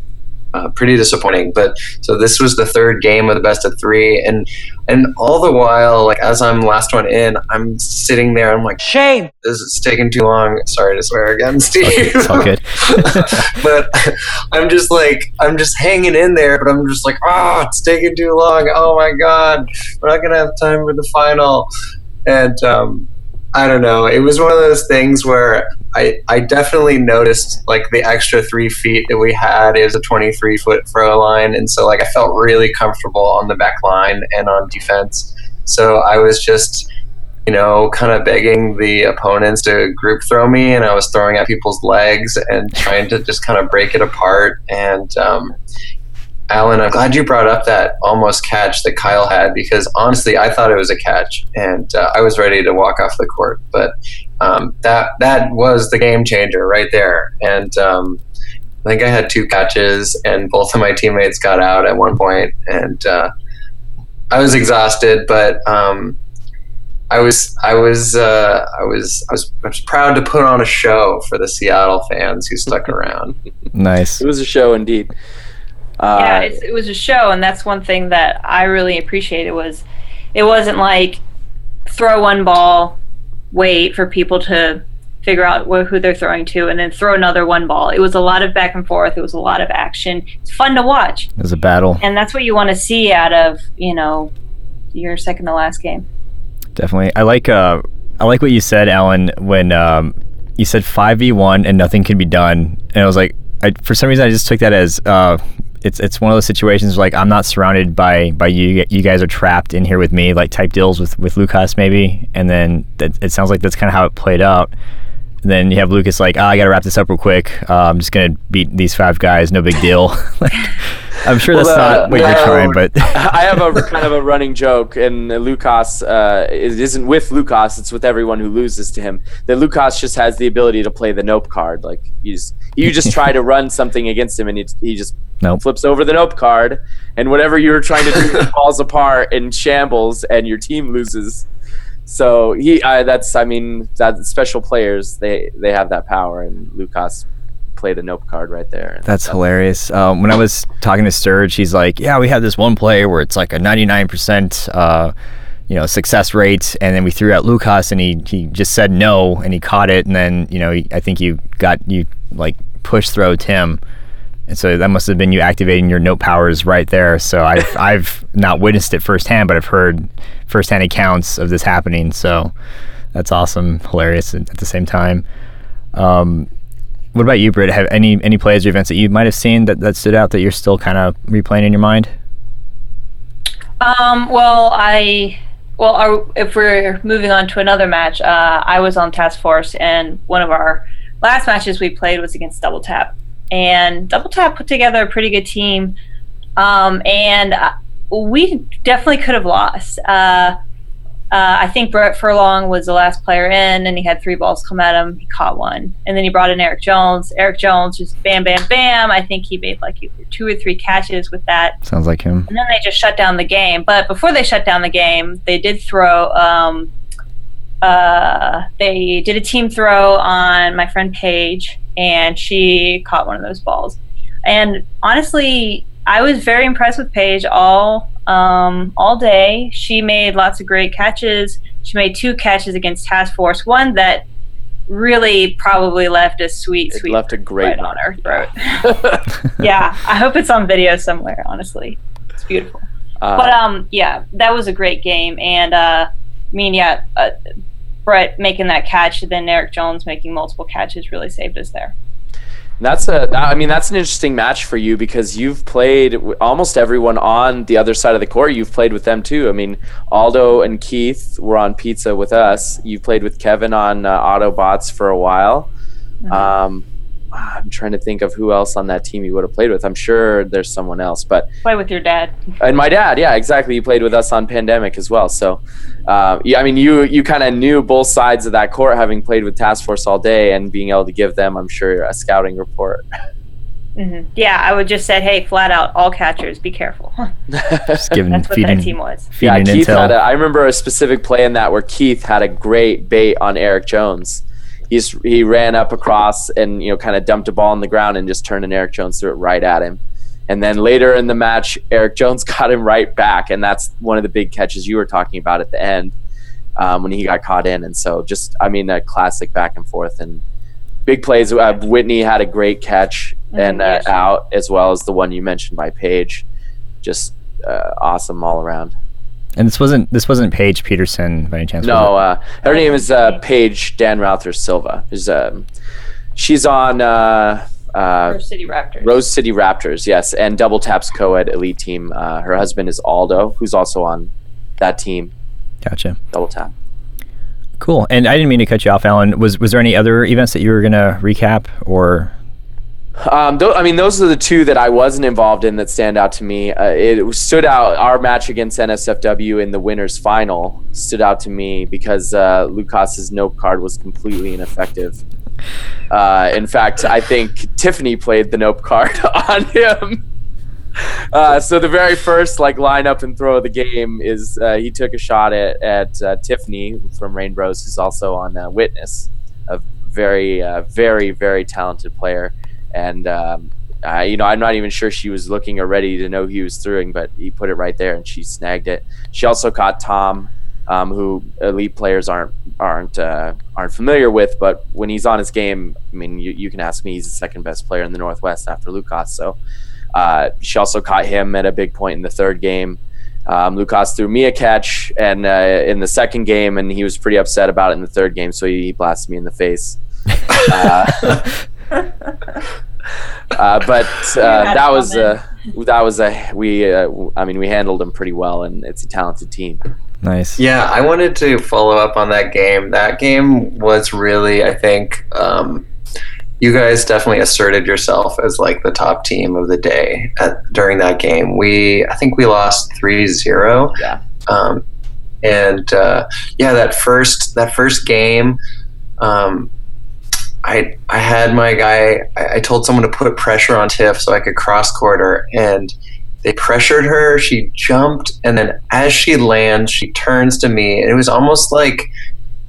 uh, pretty disappointing. But so this was the third game of the best of three, and and all the while, like as I'm last one in, I'm sitting there. I'm like, Shame. this is taking too long. Sorry to swear again, Steve. It's all good. (laughs) but I'm just like I'm just hanging in there, but I'm just like, oh, it's taking too long. Oh my god, we're not gonna have time for the final. And um, I don't know. It was one of those things where I I definitely noticed like the extra three feet that we had is a 23 foot throw line, and so like I felt really comfortable on the back line and on defense. So I was just you know, kind of begging the opponents to group throw me, and I was throwing at people's legs and trying to just kind of break it apart. And um, Allyn, I'm glad you brought up that almost catch that Kyle had because honestly, I thought it was a catch, and uh, I was ready to walk off the court. But um, that that was the game changer right there. And um, I think I had two catches, and both of my teammates got out at one point, and uh, I was exhausted, but. Um, I was I was uh, I was I was I was proud to put on a show for the Seattle fans who stuck around. Nice. It was a show indeed. Uh, yeah, it's, it was a show, and that's one thing that I really appreciated was it wasn't like throw one ball, wait for people to figure out wh- who they're throwing to, and then throw another one ball. It was a lot of back and forth. It was a lot of action. It's fun to watch, It was a battle. and that's what you want to see out of you know your second to last game. Definitely. I like uh I like what you said, Allyn, when um you said five v one and nothing can be done. And I was like I, for some reason I just took that as uh it's it's one of those situations where, like I'm not surrounded by by you you guys are trapped in here with me like type deals with with Lucas maybe and then that, it sounds like that's kind of how it played out. And then you have Lucas like, oh, I got to wrap this up real quick. Uh, I'm just gonna beat these five guys, no big deal. (laughs) like, I'm sure that's Well, uh, not what you're trying, but (laughs) I have a (laughs) kind of a running joke, and Lucas uh, it isn't with Lucas; it's with everyone who loses to him. That Lucas just has the ability to play the nope card. Like you just you just try to run something against him, and he, he just Nope. flips over the nope card, and whatever you were trying to do (laughs) falls apart in shambles, and your team loses. So he, uh, that's I mean, that special players they they have that power, and Lucas played a nope card right there. That's hilarious. Um, when I was talking to Sturge, he's like, "Yeah, we had this one play where it's like a 99%, uh, you know, success rate, and then we threw out Lucas, and he he just said no, and he caught it, and then you know, he, I think you got you like push throw Tim, and so that must have been you activating your note powers right there. So I've (laughs) I've not witnessed it firsthand, but I've heard firsthand accounts of this happening. So that's awesome, hilarious at, at the same time. Um, what about you, Britt? Have any any plays or events that you might have seen that, that stood out that you're still kind of replaying in your mind? Um, well, I well, our, if we're moving on to another match, uh, I was on task force, and one of our last matches we played was against Double Tap, and Double Tap put together a pretty good team, um, and uh, we definitely could have lost. Uh, uh, I think Brett Furlong was the last player in, and he had three balls come at him. He caught one, and then he brought in Eric Jones. Eric Jones just bam, bam, bam. I think he made like two or three catches with that. Sounds like him. And then they just shut down the game. But before they shut down the game, they did throw. Um, uh, they did a team throw on my friend Paige, and she caught one of those balls. And honestly, I was very impressed with Paige all um, all day. She made lots of great catches. She made two catches against Task Force. One that really probably left a sweet, It sweet left a great on her throat. yeah, (laughs) I hope it's on video somewhere. Honestly, it's beautiful. Uh, But um, yeah, that was a great game, and uh, I mean, yeah, uh, Brett making that catch, and then Eric Jones making multiple catches really saved us there. That's a. I mean, that's an interesting match for you because you've played almost everyone on the other side of the court. You've played with them too. I mean, Aldo and Keith were on pizza with us. You played with Kevin on uh, Autobots for a while. Um, I'm trying to think of who else on that team you would have played with. I'm sure there's someone else, but Play with your dad. and my dad, yeah, exactly. He played with us on Pandemic as well. So, uh, yeah, I mean, you you kind of knew both sides of that court, having played with Task Force all day, and being able to give them, I'm sure, a scouting report. hmm Yeah, I would just say, hey, flat out, all catchers, be careful. (laughs) Just giving That's what feeding that team was. yeah, Keith intel. had. A, I remember a specific play in that where Keith had a great bait on Eric Jones. He's he ran up across and you know kind of dumped a ball on the ground and just turned and Eric Jones threw it right at him. And then later in the match, Eric Jones (laughs) got him right back, and that's one of the big catches you were talking about at the end um, when he got caught in. And so just I mean a classic back and forth and big plays. Uh, Whitney had a great catch and Mhm, uh, out as well as the one you mentioned by Paige. Just uh, awesome all around. And this wasn't this wasn't Paige Peterson by any chance. No, uh, her name is uh, Paige Dan Routher Silva. Is um, she's on uh, uh, Rose City Raptors. Rose City Raptors, yes, and Double Taps co-ed elite team. Uh, her husband is Aldo, who's also on that team. Gotcha. Double Tap. Cool. And I didn't mean to cut you off, Allyn. Was was there any other events that you were gonna recap or? Um, tho- I mean, those are the two that I wasn't involved in that stand out to me. Uh, it stood out. Our match against NSFW in the winners final stood out to me because uh, Lucas's nope card was completely ineffective. Uh, in fact, I think Tiffany played the nope card (laughs) on him. Uh, so the very first like lineup and throw of the game is uh, he took a shot at at uh, Tiffany from Reignbros, who's also on uh, Witness, a very very very talented player, and um, uh, you know I'm not even sure she was looking or ready to know he was throwing, but he put it right there and she snagged it. She also caught Tom, um, who elite players aren't aren't uh, aren't familiar with, but when he's on his game, I mean you, you can ask me, he's the second best player in the Northwest after Lucas. So. Uh, she also caught him at a big point in the third game. Um, Lucas threw me a catch and uh, in the second game, and he was pretty upset about it in the third game, so he, he blasted me in the face. (laughs) (laughs) uh, but uh, that was fun uh, that was a we. Uh, I mean, we handled them pretty well, and it's a talented team. Nice. Yeah, I wanted to follow up on that game. That game was really, I think, um, you guys definitely asserted yourself as like the top team of the day at, during that game. We, I think we lost 3-0. Yeah. Um, and uh, yeah, that first that first game, um, I I had my guy. I, I told someone to put pressure on Tiff so I could cross court her, and they pressured her. She jumped, and then as she lands, she turns to me, and it was almost like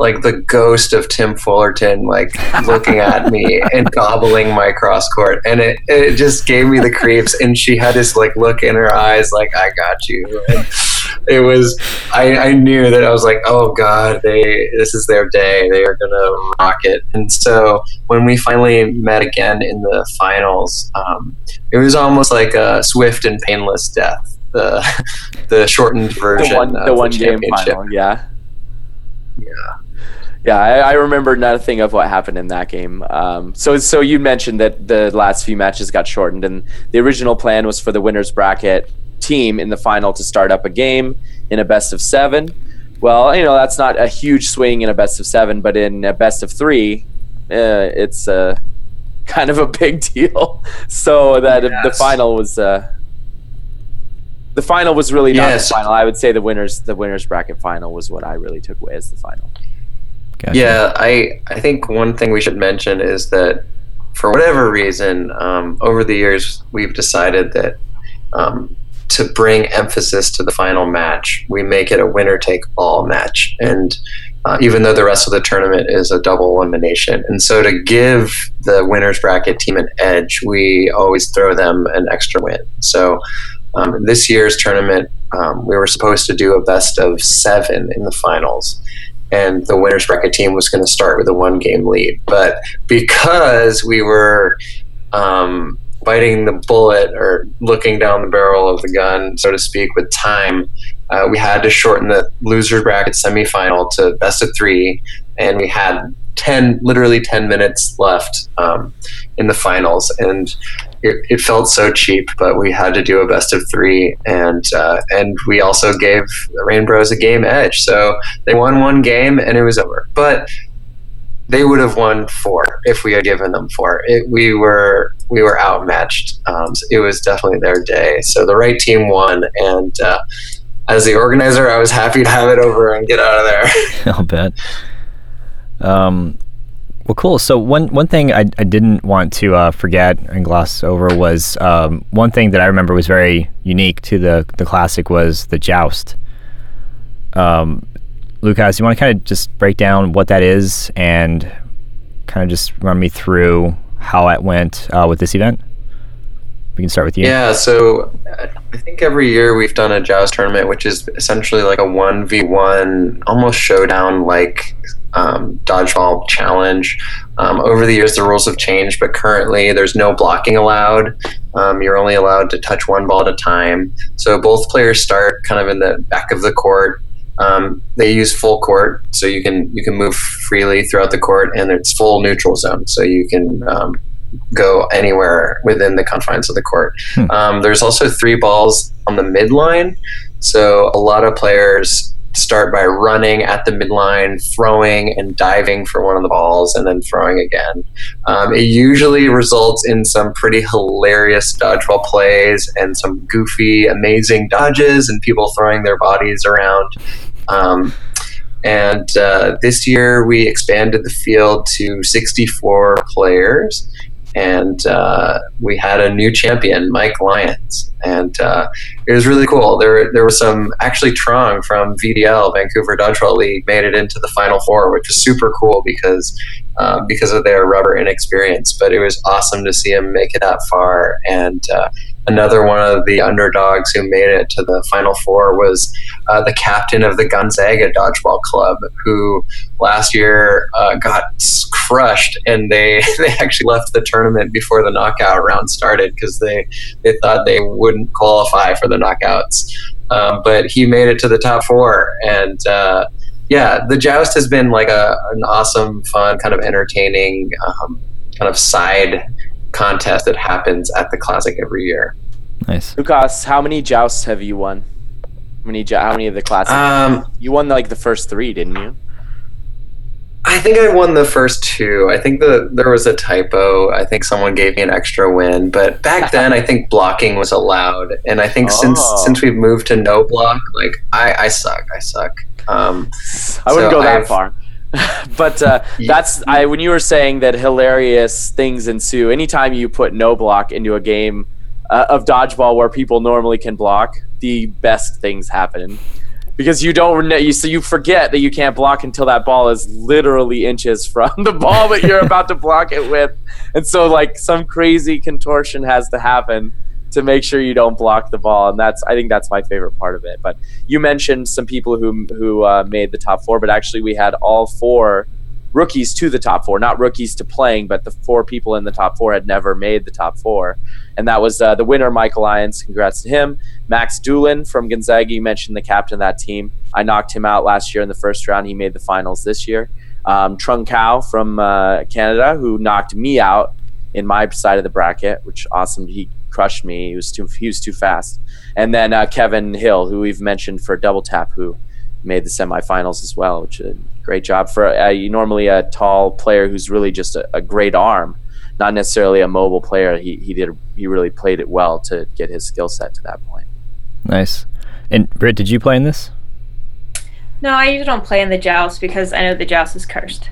like the ghost of Tim Fullerton, like looking at me (laughs) and gobbling my cross court, and it it just gave me the creeps. And she had this like look in her eyes, like I got you. And it was I, I knew that I was like, oh god, they this is their day. They are gonna rock it. And so when we finally met again in the finals, um, it was almost like a swift and painless death. The (laughs) the shortened version The one, of the one game championship. final, yeah. Yeah. Yeah, I, I remember nothing of what happened in that game. Um, so, so you mentioned that the last few matches got shortened, and the original plan was for the winners bracket team in the final to start up a game in a best of seven. Well, you know that's not a huge swing in a best of seven, but in a best of three, uh, it's uh, kind of a big (laughs) deal. So that the final was uh, the final was really not Yes. the final. I would say the winners the winners bracket final was what I really took away as the final. Gotcha. Yeah, I I think one thing we should mention is that for whatever reason, um, over the years we've decided that um, to bring emphasis to the final match, we make it a winner take all match, and uh, even though the rest of the tournament is a double elimination, and so to give the winners bracket team an edge, we always throw them an extra win. So. Um, this year's tournament, um, we were supposed to do a best of seven in the finals, and the winners bracket team was going to start with a one game lead. But because we were um, biting the bullet or looking down the barrel of the gun, so to speak, with time, uh, we had to shorten the loser bracket semifinal to best of three, and we had 10 literally 10 minutes left um, in the finals and it, it felt so cheap but we had to do a best of three and uh, and we also gave the Reignbros a game edge. So they won one game and it was over. But they would have won four if we had given them four. It, we were we were outmatched. Um, so it was definitely their day. So the right team won and uh, as the organizer i was happy to have it over and get out of there. (laughs) I'll bet. Um, well, cool. So one one thing I, I didn't want to uh, forget and gloss over was um, one thing that I remember was very unique to the the classic was the joust. Um, Lucas, you want to kind of just break down what that is and kind of just run me through how it went uh, with this event? We can start with you. Yeah, so uh, I think every year we've done a joust tournament, which is essentially like a one v one, almost showdown like um, dodgeball challenge. Um, over the years, the rules have changed, but currently there's no blocking allowed. Um, you're only allowed to touch one ball at a time. So both players start kind of in the back of the court. Um, they use full court, so you can you can move freely throughout the court, and it's full neutral zone, so you can um, go anywhere within the confines of the court. Hmm. Um, there's also three balls on the midline, so a lot of players start by running at the midline, throwing and diving for one of the balls, and then throwing again. Um, it usually results in some pretty hilarious dodgeball plays and some goofy, amazing dodges, and people throwing their bodies around. Um, and uh, this year we expanded the field to 64 players and uh, we had a new champion, Mike Lyons, and uh, it was really cool. There, there was some actually Trung from VDL, Vancouver Dodgeball League, made it into the Final Four, which was super cool because uh, because of their rubber inexperience. But it was awesome to see him make it that far. And uh, another one of the underdogs who made it to the Final Four was uh, the captain of the Gonzaga Dodgeball Club, who last year uh, got crushed, and they (laughs) they actually left the tournament before the knockout round started because they they thought they wouldn't qualify for the knockouts. Um, but he made it to the top four, and uh, yeah, the joust has been like a an awesome, fun, kind of entertaining, um, kind of side contest that happens at the classic every year. Nice. Lucas, how many jousts have you won? How many how many of the classics? Um, you won like the first three, didn't you? I think I won the first two. I think the there was a typo. I think someone gave me an extra win, but back (laughs) then I think blocking was allowed, and I think since Oh. since we've moved to no block, like I, I suck. I suck. Um, I wouldn't So go that I've- far. (laughs) but uh, that's I when you were saying that hilarious things ensue anytime you put no block into a game uh, of dodgeball where people normally can block, the best things happen. Because you don't kn- you so you forget that you can't block until that ball is literally inches from (laughs) the ball that you're about to block it with, and so like some crazy contortion has to happen to make sure you don't block the ball, and that's I think that's my favorite part of it. But you mentioned some people who who uh, made the top four, but actually we had all four rookies to the top four, not rookies to playing, but the four people in the top four had never made the top four, and that was uh, the winner, Michael Lyons. Congrats to him. Max Doolin from Gonzaga. You mentioned the captain of that team. I knocked him out last year in the first round. He made the finals this year. Um, Trung Cao from uh, Canada, who knocked me out in my side of the bracket, which awesome. He crushed me. He was too he was too fast. And then uh, Kevin Hill, who we've mentioned for Double Tap, who made the semifinals as well, which is a great job for uh, normally a tall player who's really just a, a great arm, not necessarily a mobile player. He he did he really played it well to get his skill set to that point. Nice. And Britt, did you play in this? No, I usually don't play in the joust because I know the joust is cursed.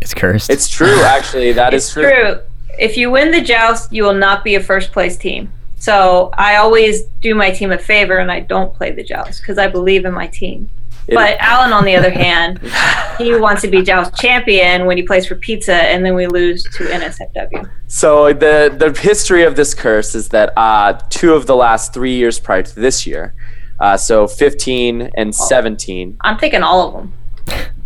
It's cursed. It's true, actually. That is it's true. true. If you win the joust, you will not be a first place team. So I always do my team a favor and I don't play the joust because I believe in my team. It- but Allyn, on the other (laughs) hand, he wants to be joust champion when he plays for pizza, and then we lose to NSFW. So the the history of this curse is that uh, two of the last three years prior to this year, uh, so 15 and 17, I'm thinking all of them.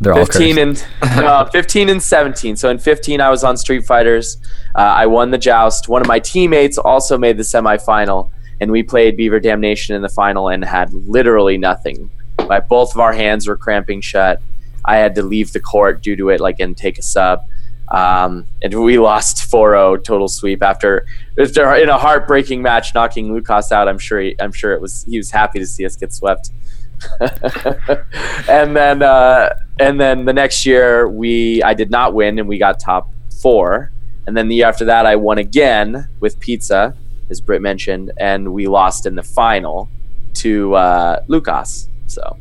They're all 15 cursed. and uh, (laughs) 15 and 17. So in 15, I was on Street Fighters. Uh, I won the joust. One of my teammates also made the semifinal, and we played Beaver Damnation in the final and had literally nothing. Like both of our hands were cramping shut. I had to leave the court due to it, like and take a sub. Um, and we (laughs) lost 4-0 total sweep after after in a heartbreaking match, knocking Lucas out. I'm sure he, I'm sure it was he was happy to see us get swept. (laughs) and then uh, and then the next year we I did not win and we got top four. And then the year after that I won again with pizza, as Britt mentioned, and we lost in the final to uh, Lucas. So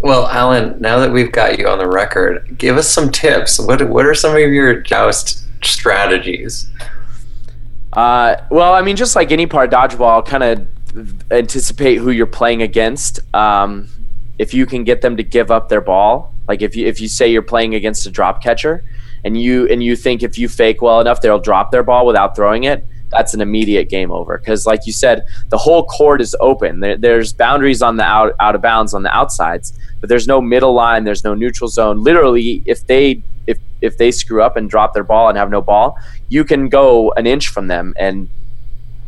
Well, Allyn, now that we've got you on the record, give us some tips. What what are some of your joust strategies? Uh, well, I mean, just like any part of dodgeball, kind of anticipate who you're playing against. Um, if you can get them to give up their ball, like if you if you say you're playing against a drop catcher, and you and you think if you fake well enough, they'll drop their ball without throwing it. That's an immediate game over because, like you said, the whole court is open. There, there's boundaries on the out out of bounds on the outsides, but there's no middle line. There's no neutral zone. Literally, if they if if they screw up and drop their ball and have no ball, you can go an inch from them and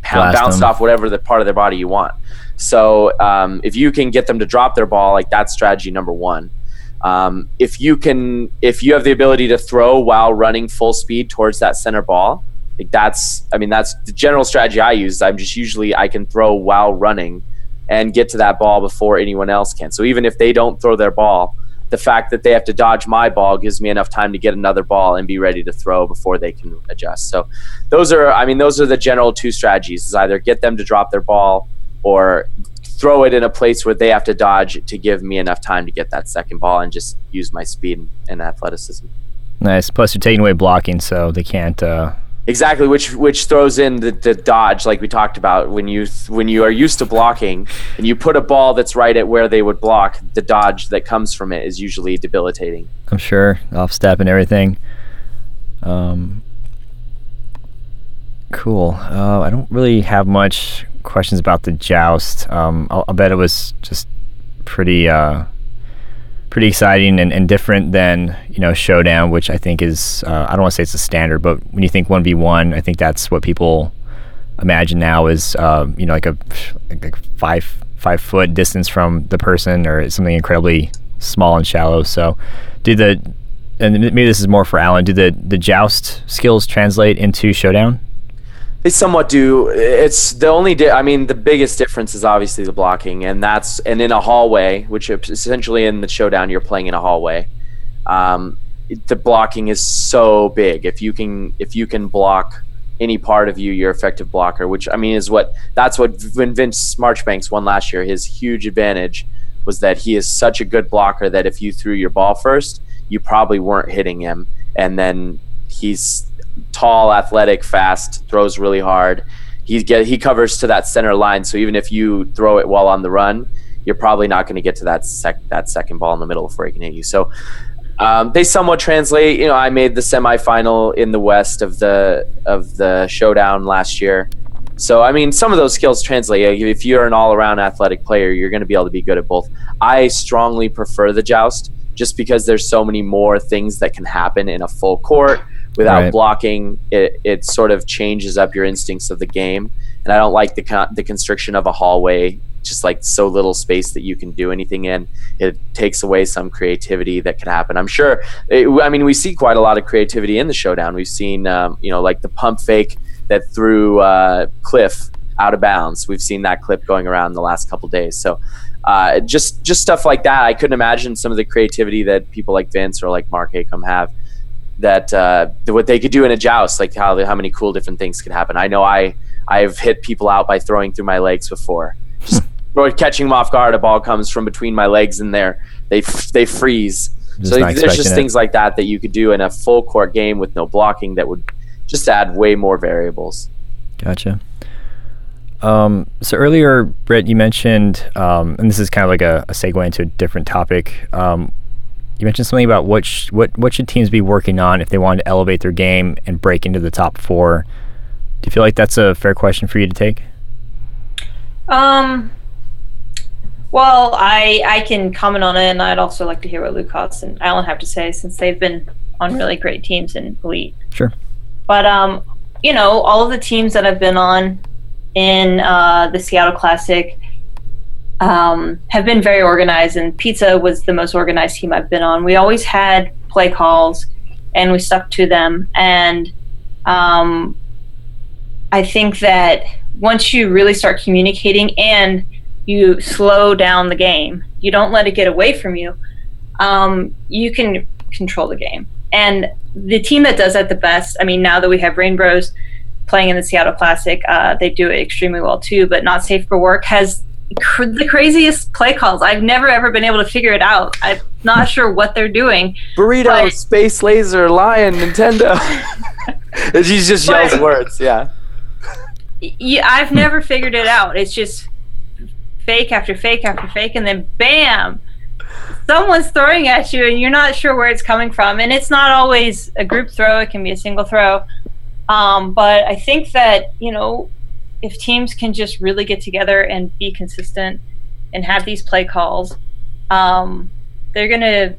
pound, Blast bounce them. off whatever the part of their body you want. So um, if you can get them to drop their ball, like that's strategy number one. Um, if you can, if you have the ability to throw while running full speed towards that center ball, like that's, I mean, that's the general strategy I use. I'm just usually I can throw while running and get to that ball before anyone else can. So even if they don't throw their ball, the fact that they have to dodge my ball gives me enough time to get another ball and be ready to throw before they can adjust. So those are, I mean, those are the general two strategies: is either get them to drop their ball or throw it in a place where they have to dodge to give me enough time to get that second ball and just use my speed and, athleticism. Nice. Plus, you're taking away blocking, so they can't. Uh, Exactly, which which throws in the, the dodge, like we talked about. When you when you are used to blocking and you put a ball that's right at where they would block, the dodge that comes from it is usually debilitating. I'm sure off step and everything. Um, cool. Uh, I don't really have much questions about the joust. Um, I'll, I'll bet it was just pretty, uh, pretty exciting and, and different than you know showdown, which I think is uh, I don't want to say it's a standard, but when you think one v one, I think that's what people imagine now is uh, you know like a like five five foot distance from the person or something incredibly small and shallow. So, do the and maybe this is more for Allyn. Do the the joust skills translate into showdown? They somewhat do. It's the only. Di- I mean, the biggest difference is obviously the blocking, and that's and in a hallway, which essentially in the showdown, you're playing in a hallway. Um, the blocking is so big. If you can, if you can block any part of you, you're effective blocker. Which I mean is what that's what when Vince Marchbanks won last year. His huge advantage was that he is such a good blocker that if you threw your ball first, you probably weren't hitting him, and then he's tall, athletic, fast, throws really hard. He get he covers to that center line, so even if you throw it while on the run, you're probably not going to get to that sec that second ball in the middle before he can hit you. So um, they somewhat translate. You know, I made the semifinal in the West of the of the showdown last year. So I mean, some of those skills translate. If you're an all-around athletic player, you're going to be able to be good at both. I strongly prefer the joust, just because there's so many more things that can happen in a full court without Right. blocking. It it sort of changes up your instincts of the game, and I don't like the con- the constriction of a hallway. Just like so little space that you can do anything in, it takes away some creativity that can happen. I'm sure. It, I mean, we see quite a lot of creativity in the showdown. We've seen, um, you know, like the pump fake that threw uh, Cliff out of bounds. We've seen that clip going around the last couple days. So uh, just just stuff like that. I couldn't imagine some of the creativity that people like Vince or like Mark Acom have. That uh, what they could do in a joust, like how how many cool different things could happen. I know I I've hit people out by throwing through my legs before, just (laughs) catching them off guard, a ball comes from between my legs and there they they freeze. Just so there's just it. things like that that you could do in a full court game with no blocking that would just add way more variables. Gotcha. Um, so earlier, Britt, you mentioned, um, and this is kind of like a, a segue into a different topic. Um, you mentioned something about what sh- what what should teams be working on if they want to elevate their game and break into the top four. Do you feel like that's a fair question for you to take? Um. Well, I I can comment on it, and I'd also like to hear what Lucas and Allyn have to say since they've been on really great teams in Elite. Sure. But um, you know, all of the teams that I've been on in uh, the Seattle Classic um, have been very organized, and Pizza was the most organized team I've been on. We always had play calls, and we stuck to them. And um, I think that once you really start communicating and you slow down the game, you don't let it get away from you, um, you can control the game. And the team that does that the best, I mean, now that we have Reignbros playing in the Seattle Classic, uh, they do it extremely well too. But Not Safe for Work has cr- the craziest play calls. I've never ever been able to figure it out. I'm not sure what they're doing. Burrito, But- space laser, lion, Nintendo. (laughs) she just yells words. Yeah. yeah, I've never figured it out. It's just fake after fake after fake, and then bam, someone's throwing at you, and you're not sure where it's coming from. And it's not always a group throw; it can be a single throw. Um, but I think that you know, if teams can just really get together and be consistent and have these play calls, um, they're gonna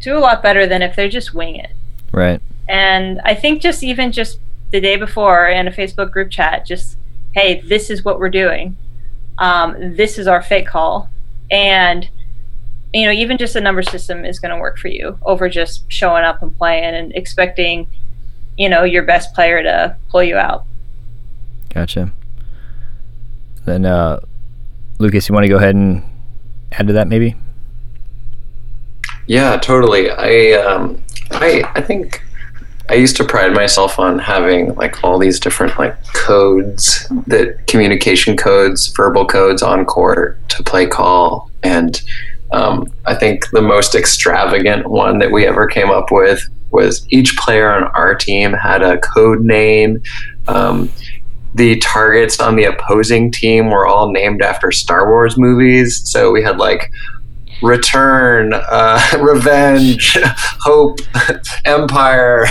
do a lot better than if they're just wing it. Right. And I think just even just the day before in a Facebook group chat, just hey, this is what we're doing. Um, this is our fake call, and you know, even just a number system is going to work for you over just showing up and playing and expecting, you know, your best player to pull you out. Gotcha. Then, uh, Lucas, you want to go ahead and add to that, maybe? Yeah, totally. I um, I I think I used to pride myself on having like all these different like codes that communication codes, verbal codes on court to play call, and um, I think the most extravagant one that we ever came up with was each player on our team had a code name. Um, the targets on the opposing team were all named after Star Wars movies, so we had like return, uh, (laughs) revenge, (laughs) hope, (laughs) empire.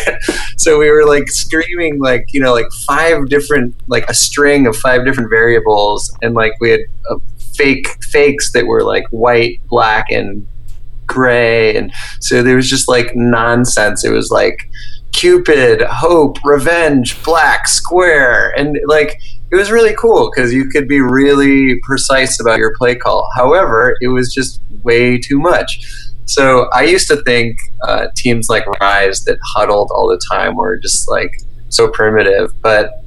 So we were like screaming like you know like five different like a string of five different variables, and like we had uh, fake fakes that were like white, black, and gray, and so there was just like nonsense. It was like Cupid, hope, revenge, black, square, and like it was really cool because you could be really precise about your play call. However, it was just way too much. So I used to think uh, teams like Rise that huddled all the time were just like so primitive, but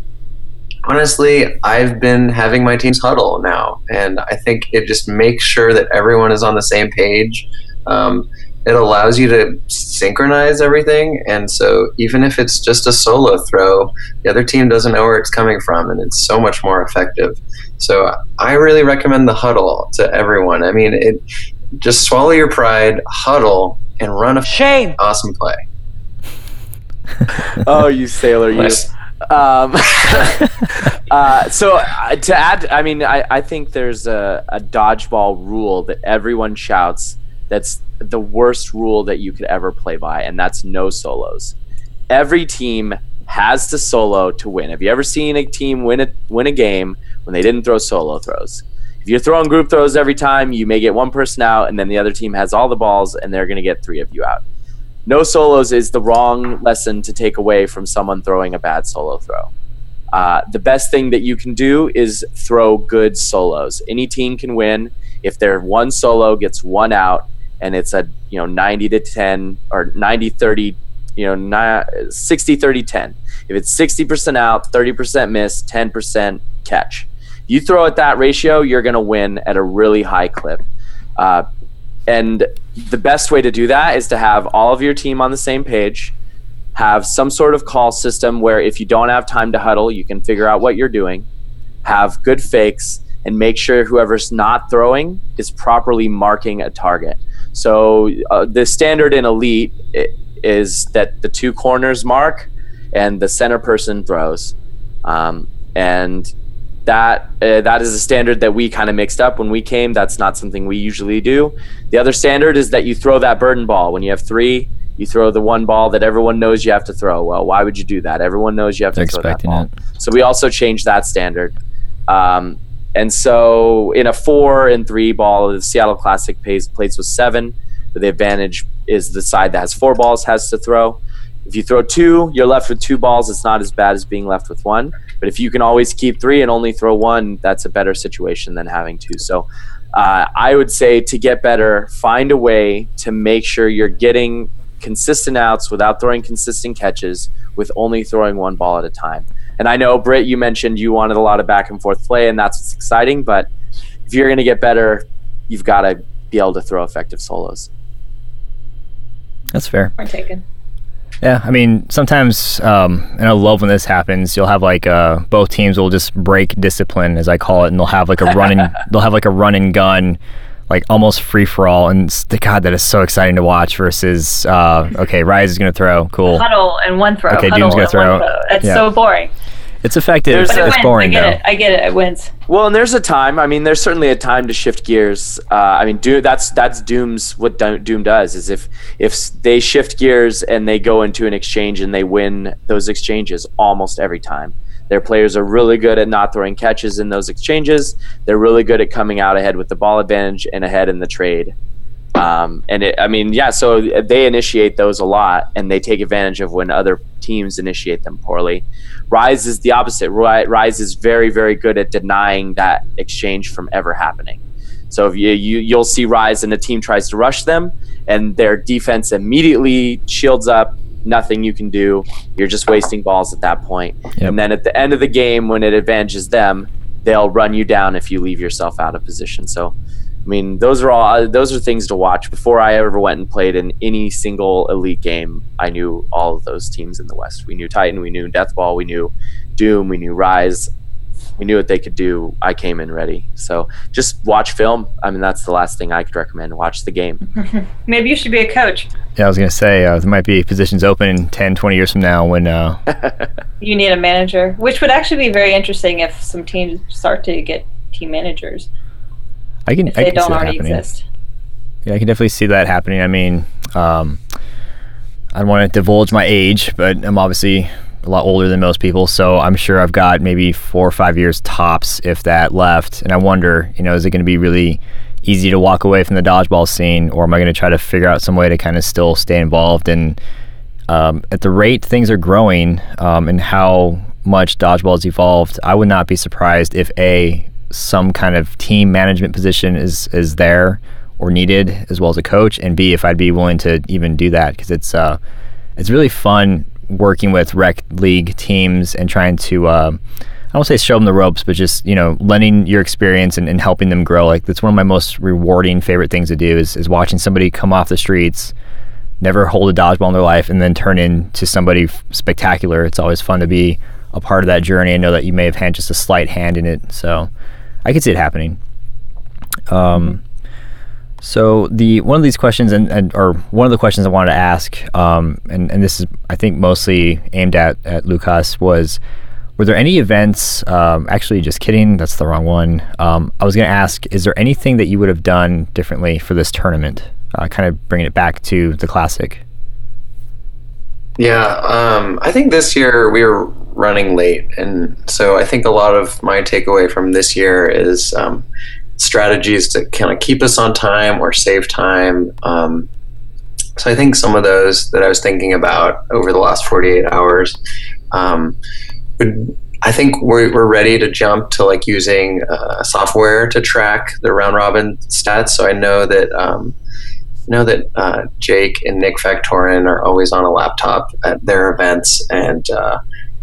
honestly, I've been having my teams huddle now, and I think it just makes sure that everyone is on the same page. Um, it allows you to synchronize everything, and so even if it's just a solo throw, the other team doesn't know where it's coming from, and it's so much more effective. So I really recommend the huddle to everyone. I mean, it just swallow your pride, huddle, and run a Shame. awesome play. (laughs) Oh, you sailor, you. Nice. Um, (laughs) uh, so uh, to add, I mean, I, I think there's a, a dodgeball rule that everyone shouts. That's the worst rule that you could ever play by, and that's no solos. Every team has to solo to win. Have you ever seen a team win a win a game when they didn't throw solo throws? If you're throwing group throws every time, you may get one person out, and then the other team has all the balls, and they're going to get three of you out no solos is the wrong lesson to take away from someone throwing a bad solo throw. Uh, the best thing that you can do is throw good solos. Any team can win if their one solo gets one out and it's a you know 90 to 10 or 90 30 you know ni- 60 30 10 if it's 60% out 30% miss 10% catch. You throw at that ratio you're going to win at a really high clip. Uh, and the best way to do that is to have all of your team on the same page, have some sort of call system where if you don't have time to huddle, you can figure out what you're doing, have good fakes, and make sure whoever's not throwing is properly marking a target. So uh, the standard in elite is that the two corners mark and the center person throws, um, and that uh, that is a standard that we kind of mixed up when we came. That's not something we usually do. The other standard is that you throw that burden ball when you have three. You throw the one ball that everyone knows you have to throw. Well, why would you do that? Everyone knows you have They're to throw that ball. It. So we also changed that standard. Um, and so in a four and three ball, the Seattle Classic pays, plates with seven. The advantage is the side that has four balls has to throw. If you throw two, you're left with two balls. It's not as bad as being left with one. But if you can always keep three and only throw one, that's a better situation than having two. So uh, I would say to get better, find a way to make sure you're getting consistent outs without throwing consistent catches with only throwing one ball at a time. And I know, Britt, you mentioned you wanted a lot of back and forth play, and that's what's exciting. But if you're going to get better, you've got to be able to throw effective solos. That's fair. Point taken. Yeah, I mean, sometimes, um, and I love when this happens. You'll have like uh, both teams will just break discipline, as I call it, and they'll have like a running, (laughs) they'll have like a run and gun, like almost free for all. And the God, that is so exciting to watch. Versus, uh, okay, Rise is going to throw, cool. Huddle and one throw. Okay, Huddle Doom's gonna throw. one throw. It's Yeah. so boring. It's effective. There's It's, a- it's boring I get though. it. I get it. It wins. Well, and there's a time. I mean, there's certainly a time to shift gears. Uh, I mean, do, that's that's Doom's what Doom does is if if they shift gears and they go into an exchange and they win those exchanges almost every time. Their players are really good at not throwing catches in those exchanges. They're really good at coming out ahead with the ball advantage and ahead in the trade. Um, and it, I mean, yeah, so they initiate those a lot, and they take advantage of when other teams initiate them poorly. Rise is the opposite. Rise is very, very good at denying that exchange from ever happening. So if you, you you'll see Rise and a team tries to rush them, and their defense immediately shields up. Nothing you can do. You're just wasting balls at that point. Yep. And then at the end of the game, when it advantages them, they'll run you down if you leave yourself out of position. So, I mean, those are all those are things to watch. Before I ever went and played in any single elite game, I knew all of those teams in the West. We knew Titan, we knew Deathball, we knew Doom, we knew Rise. We knew what they could do. I came in ready. So just watch film. I mean, that's the last thing I could recommend. Watch the game. (laughs) Maybe you should be a coach. Yeah, I was gonna say uh, there might be positions open in 10, 20 years from now when uh, (laughs) You need a manager, which would actually be very interesting if some teams start to get team managers I can if I they can don't already happening. exist. Yeah, I can definitely see that happening. I mean, um, I don't want to divulge my age, but I'm obviously a lot older than most people, so I'm sure I've got maybe four or five years tops, if that, left. And I wonder, you know, is it going to be really easy to walk away from the dodgeball scene, or am I going to try to figure out some way to kind of still stay involved? And um, at the rate things are growing um, and how much dodgeball has evolved, I would not be surprised if a some kind of team management position is is there or needed, as well as a coach, and b if I'd be willing to even do that because it's uh, it's really fun working with rec league teams and trying to. Uh, I won't say show them the ropes, but just you know, lending your experience and, and helping them grow. Like that's one of my most rewarding, favorite things to do is, is watching somebody come off the streets, never hold a dodgeball in their life, and then turn into somebody spectacular. It's always fun to be a part of that journey and know that you may have had just a slight hand in it. So I could see it happening. Um, so the one of these questions, and, and or one of the questions I wanted to ask, um, and and this is I think mostly aimed at at Lucas was. Were there any events? Um, actually, just kidding. That's the wrong one. Um, I was going to ask: Is there anything that you would have done differently for this tournament? Uh, kind of bringing it back to the classic. Yeah, um, I think this year we were running late, and so I think a lot of my takeaway from this year is um, strategies to kind of keep us on time or save time. Um, so I think some of those that I was thinking about over the last 48 hours, um, would, I think we're, ready to jump to like using uh, software to track the round robin stats. So I know that um, know that uh, Jake and Nick Factorin are always on a laptop at their events, and uh,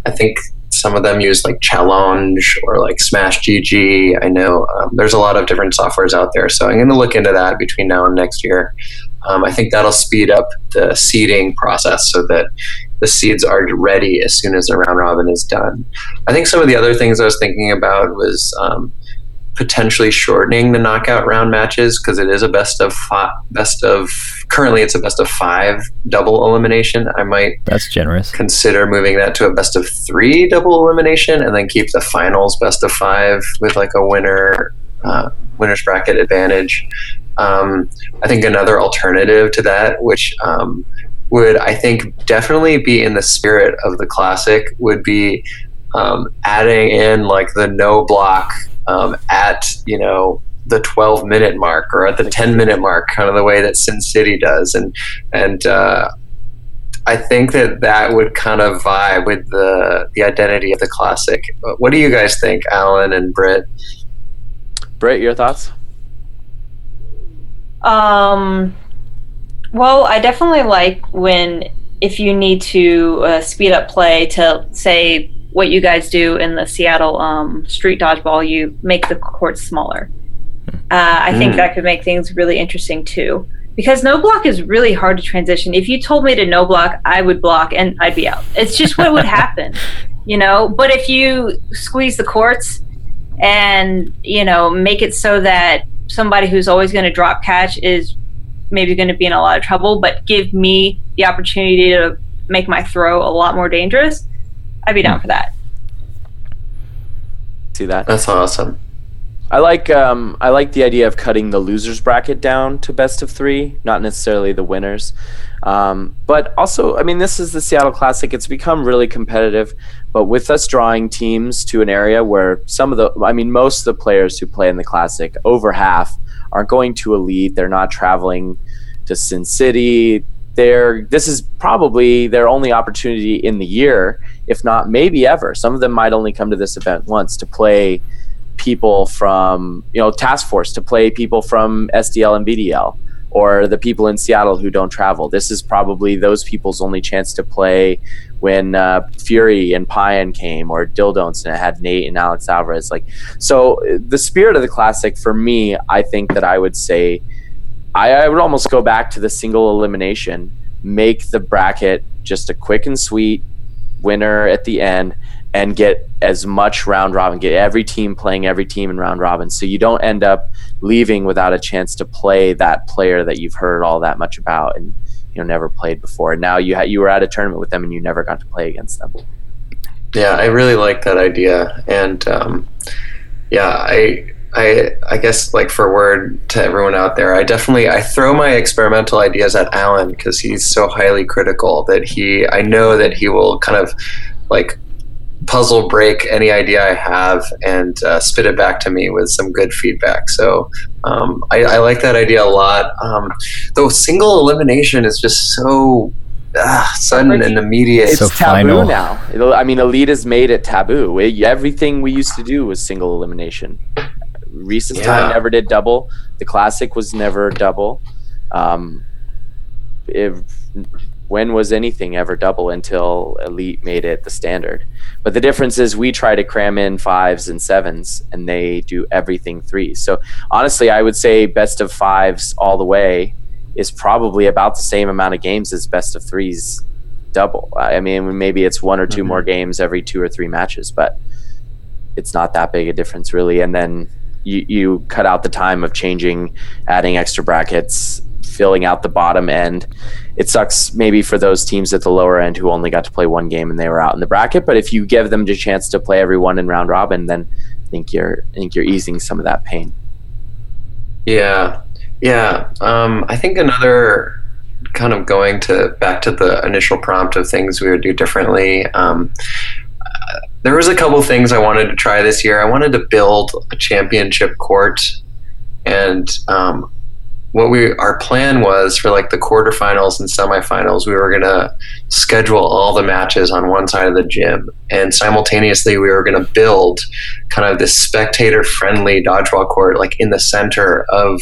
I think some of them use like Challonge or like Smash GG. I know um, there's a lot of different softwares out there, so I'm going to look into that between now and next year. Um, I think that'll speed up the seeding process so that the seeds are ready as soon as the round robin is done. I think some of the other things I was thinking about was um, potentially shortening the knockout round matches because it is a best of five, best of currently it's a best of five double elimination. I might That's generous. consider moving that to a best of three double elimination and then keep the finals best of five with like a winner uh, winners bracket advantage. Um, I think another alternative to that, which um, would I think definitely be in the spirit of the classic, would be um, adding in like the no block um, at you know the 12 minute mark or at the 10 minute mark, kind of the way that Sin City does, and and uh, I think that that would kind of vibe with the the identity of the classic. What do you guys think, Allyn and Britt? Britt, your thoughts? Um, well, I definitely like when if you need to uh, speed up play to say what you guys do in the Seattle um, street dodgeball, you make the courts smaller. Uh, I think Mm. that could make things really interesting too. Because no block is really hard to transition. If you told me to no block, I would block and I'd be out. It's just what would (laughs) happen, you know. But if you squeeze the courts and you know make it so that somebody who's always going to drop catch is maybe going to be in a lot of trouble, but give me the opportunity to make my throw a lot more dangerous, I'd be down for that. See that? That's awesome. I like um, I like the idea of cutting the losers bracket down to best of three, not necessarily the winners. Um, but also, I mean, this is the Seattle Classic. It's become really competitive, but with us drawing teams to an area where some of the, I mean, most of the players who play in the Classic, over half, aren't going to elite. They're not traveling to Sin City. They're this is probably their only opportunity in the year, if not maybe ever. Some of them might only come to this event once to play people from you know task force to play people from SDL and BDL or the people in Seattle who don't travel. This is probably those people's only chance to play when uh, Fury and Pyan came or Dildons and it had Nate and Alex Alvarez. Like so, the spirit of the classic for me, I think that I would say I, I would almost go back to the single elimination, make the bracket just a quick and sweet winner at the end and get as much round robin, get every team playing every team in round robin. So you don't end up leaving without a chance to play that player that you've heard all that much about and you know never played before. And now you ha- you were at a tournament with them and you never got to play against them. Yeah, I really like that idea, and um, yeah, I, I, I guess like for word to everyone out there, I definitely I throw my experimental ideas at Allyn because he's so highly critical that he, I know that he will kind of like puzzle break any idea I have and uh, spit it back to me with some good feedback. So um, I, I like that idea a lot. Um, though single elimination is just so uh, sudden and immediate. It's So taboo final. now. It'll- I mean, Elite has made it taboo. It- everything we used to do was single elimination. Recent Yeah. time never did double. The classic was never double. Um, if, when was anything ever double until Elite made it the standard? But the difference is we try to cram in fives and sevens, and they do everything threes. So honestly, I would say best of fives all the way is probably about the same amount of games as best of threes double. I mean, maybe it's one or 2 Mhm. more games every two or three matches, but it's not that big a difference really. And then you, you cut out the time of changing, adding extra brackets, filling out the bottom end. It sucks maybe for those teams at the lower end who only got to play one game and they were out in the bracket. But if you give them the chance to play everyone in round robin, then I think you're I think you're easing some of that pain. Yeah, yeah. Um, I think another kind of going to back to the initial prompt of things we would do differently. Um, there was a couple things I wanted to try this year. I wanted to build a championship court, and um, what we our plan was for like the quarterfinals and semifinals, we were gonna schedule all the matches on one side of the gym, and simultaneously we were gonna build kind of this spectator friendly dodgeball court like in the center of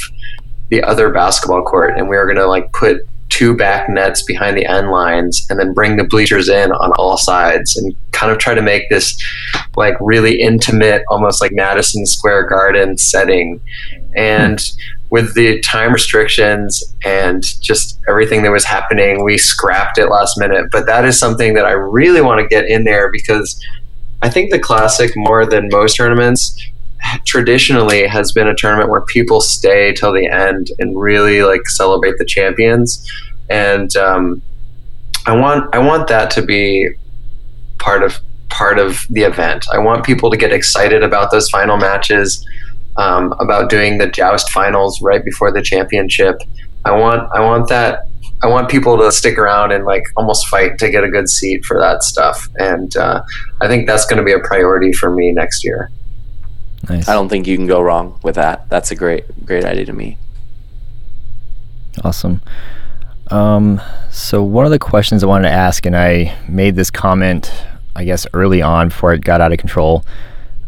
the other basketball court and we were going to like put two back nets behind the end lines and then bring the bleachers in on all sides and kind of try to make this like really intimate almost like Madison Square Garden setting and with the time restrictions and just everything that was happening we scrapped it last minute but that is something that I really want to get in there because I think the classic more than most tournaments traditionally has been a tournament where people stay till the end and really like celebrate the champions. And um, I want I want that to be part of part of the event. I want people to get excited about those final matches, um, about doing the joust finals right before the championship. I want I want that I want people to stick around and like almost fight to get a good seat for that stuff. And uh, I think that's going to be a priority for me next year. Nice. I don't think you can go wrong with that. That's a great great idea to me. Awesome. Um, so one of the questions I wanted to ask, and I made this comment, I guess, early on before it got out of control,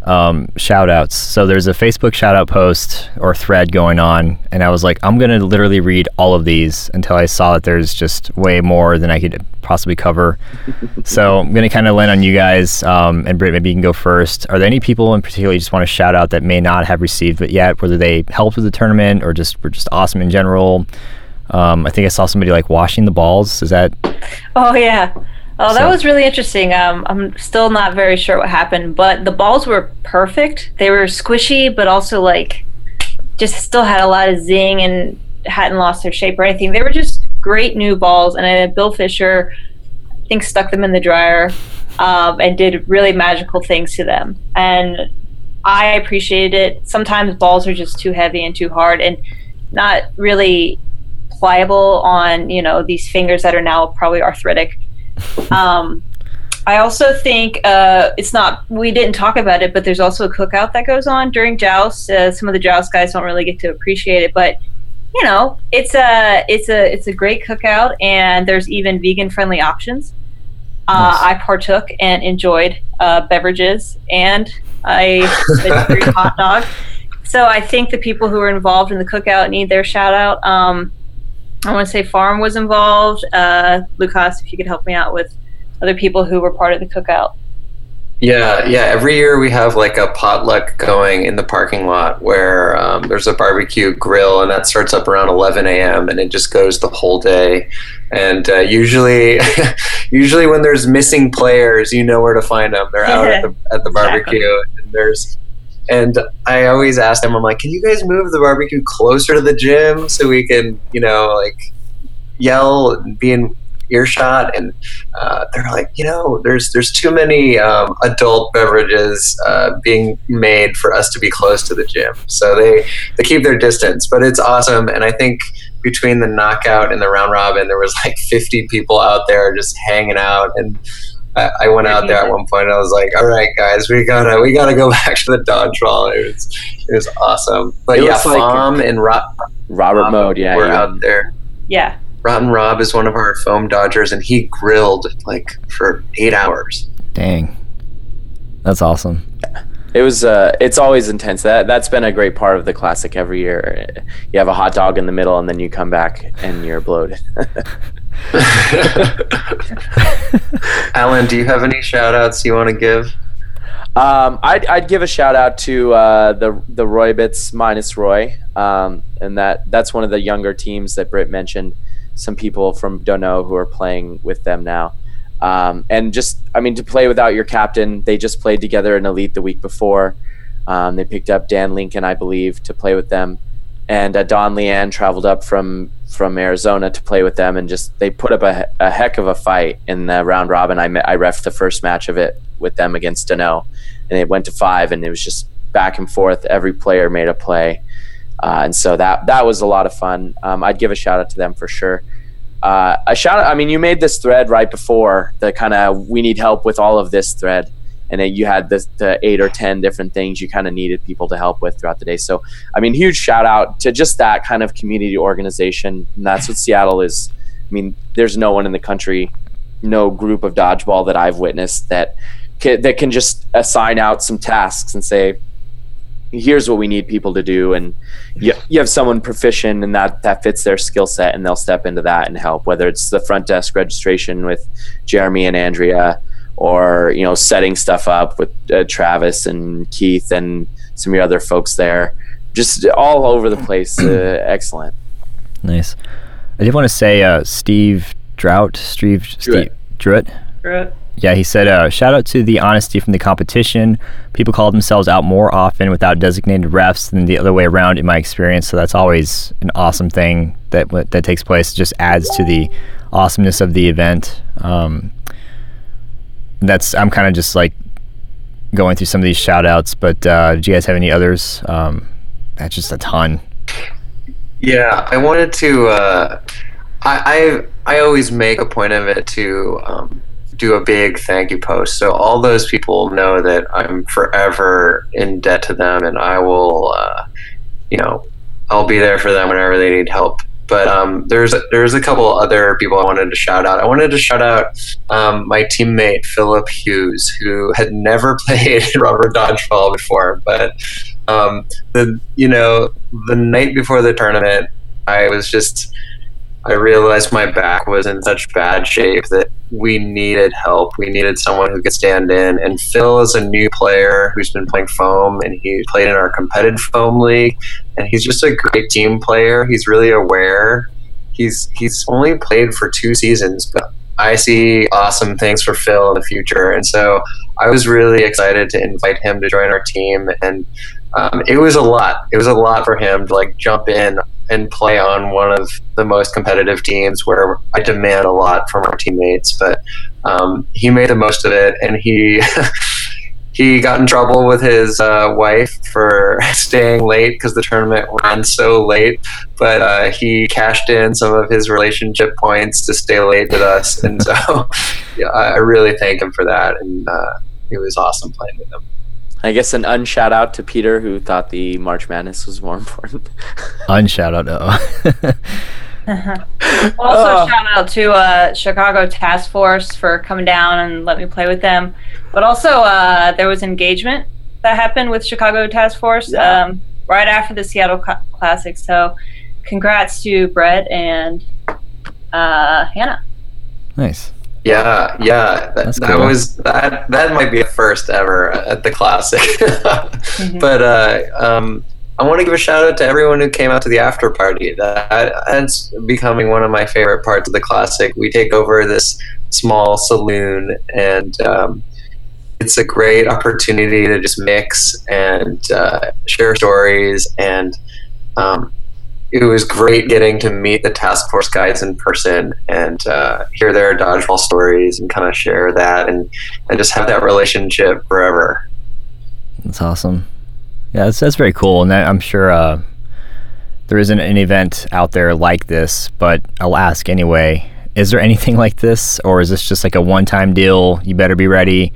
um, shout outs. So there's a Facebook shout out post or thread going on, and I was like, I'm going to literally read all of these until I saw that there's just way more than I could possibly cover. (laughs) so I'm going to kind of land on you guys, um, and Britt, maybe you can go first. Are there any people in particular you just want to shout out that may not have received it yet, whether they helped with the tournament or just were just awesome in general? Um, I think I saw somebody like washing the balls. Is that? Oh yeah. Oh, that so. was really interesting. Um, I'm still not very sure what happened, but the balls were perfect. They were squishy, but also like just still had a lot of zing and hadn't lost their shape or anything. They were just great new balls, and uh, Bill Fisher, I think, stuck them in the dryer um, and did really magical things to them. And I appreciated it. Sometimes balls are just too heavy and too hard, and not really pliable on you know these fingers that are now probably arthritic. (laughs) Um, I also think uh, it's not. We didn't talk about it, but there's also a cookout that goes on during joust. Uh, some of the joust guys don't really get to appreciate it, but you know, it's a it's a it's a great cookout, and there's even vegan friendly options. Uh, nice. I partook and enjoyed uh, beverages, and I (laughs) a hot dog. So I think the people who are involved in the cookout need their shout out. Um, I want to say Farm was involved. Uh, Lucas, if you could help me out with other people who were part of the cookout. Yeah, yeah. Every year we have like a potluck going in the parking lot where um, there's a barbecue grill, and that starts up around 11 a.m. and it just goes the whole day. And uh, usually, (laughs) usually when there's missing players, you know where to find them. They're out at the at the barbecue, exactly. and there's and I always ask them, I'm like, can you guys move the barbecue closer to the gym so we can, you know, like yell and be in earshot? And uh, they're like, you know, there's there's too many um, adult beverages uh, being made for us to be close to the gym. So they they keep their distance, but it's awesome. And I think between the knockout and the round robin, there was like 50 people out there just hanging out and I, I went out there at one point. I was like, "All right, guys, we gotta we gotta go (laughs) back to the dodgeball." It was it was awesome. But it yeah, Foam like and Rob, Robert Rob Mode, yeah, we're yeah. out there. Yeah, Rotten Rob is one of our foam dodgers, and he grilled like for eight hours. Dang, that's awesome. It was. Uh, it's always intense. That that's been a great part of the classic every year. You have a hot dog in the middle, and then you come back and you're bloated. (laughs) (laughs) Allyn, do you have any shout outs you want to give? Um, I'd, I'd give a shout out to uh, the the Roy Bits minus Roy, um, and that that's one of the younger teams that Britt mentioned. Some people from Dono who are playing with them now, um, and just I mean to play without your captain. They just played together in Elite the week before. Um, they picked up Dan Lincoln, I believe, to play with them, and uh, Don Leanne traveled up from from Arizona to play with them, and just they put up a, a heck of a fight in the round robin. I I refed the first match of it with them against Dano, and it went to five, and it was just back and forth. Every player made a play, uh, and so that that was a lot of fun. Um, I'd give a shout out to them for sure. Uh, a shout out. I mean, you made this thread right before the kind of we need help with all of this thread and then you had the, the eight or ten different things you kind of needed people to help with throughout the day. So, I mean, huge shout out to just that kind of community organization, and that's what Seattle is. I mean, there's no one in the country, no group of dodgeball that I've witnessed that can, that can just assign out some tasks and say, here's what we need people to do and you, you have someone proficient and that that fits their skill set and they'll step into that and help whether it's the front desk registration with jeremy and andrea or you know setting stuff up with uh, Travis and Keith and some of your other folks there, just all over the place. Uh, (clears throat) excellent. Nice. I did want to say uh, Steve Drought, Steve Steve Druitt. Druitt. Yeah, he said, uh, shout out to the honesty from the competition. People call themselves out more often without designated refs than the other way around, in my experience. So that's always an awesome thing that that takes place. It just adds to the awesomeness of the event. Um, that's I'm kind of just like going through some of these shout outs, but uh, do you guys have any others? Um, that's just a ton. Yeah, I wanted to. Uh, I, I I always make a point of it to um, do a big thank you post, so all those people know that I'm forever in debt to them, and I will, uh, you know, I'll be there for them whenever they need help. But um, there's there's a couple other people I wanted to shout out. I wanted to shout out um, my teammate Philip Hughes, who had never (laughs) played rubber dodgeball before, but um, the you know the night before the tournament, I was just I realized my back was in such bad shape that we needed help. We needed someone who could stand in. And Phil is a new player who's been playing foam, and he played in our competitive foam league. And he's just a great team player. He's really aware. He's he's only played for two seasons, but I see awesome things for Phil in the future. And so I was really excited to invite him to join our team. And um, it was a lot. It was a lot for him to like jump in and play on one of the most competitive teams where I demand a lot from our teammates. But um, he made the most of it, and he (laughs) he got in trouble with his uh, wife for (laughs) staying late because the tournament ran so late. But uh, he cashed in some of his relationship points to stay late with us, and so (laughs) yeah, I really thank him for that. And uh, it was awesome playing with him. I guess an unshout out to Peter who thought the March Madness was more important. unshout out, uh (laughs) also, oh. shout out to uh, Chicago Task Force for coming down and let me play with them. But also, uh, there was engagement that happened with Chicago Task Force yeah. um, right after the Seattle Classic. So, congrats to Brett and uh, Hannah. Nice. Yeah, yeah, that, that was that. That might be a first ever at the classic. (laughs) mm-hmm. But uh, um, I want to give a shout out to everyone who came out to the after party. That that's becoming one of my favorite parts of the classic. We take over this small saloon, and um, it's a great opportunity to just mix and uh, share stories and. Um, it was great getting to meet the task force guys in person and uh, hear their dodgeball stories and kind of share that and, and just have that relationship forever. That's awesome. Yeah, that's, that's very cool. And I'm sure uh, there isn't an event out there like this, but I'll ask anyway. Is there anything like this, or is this just like a one time deal? You better be ready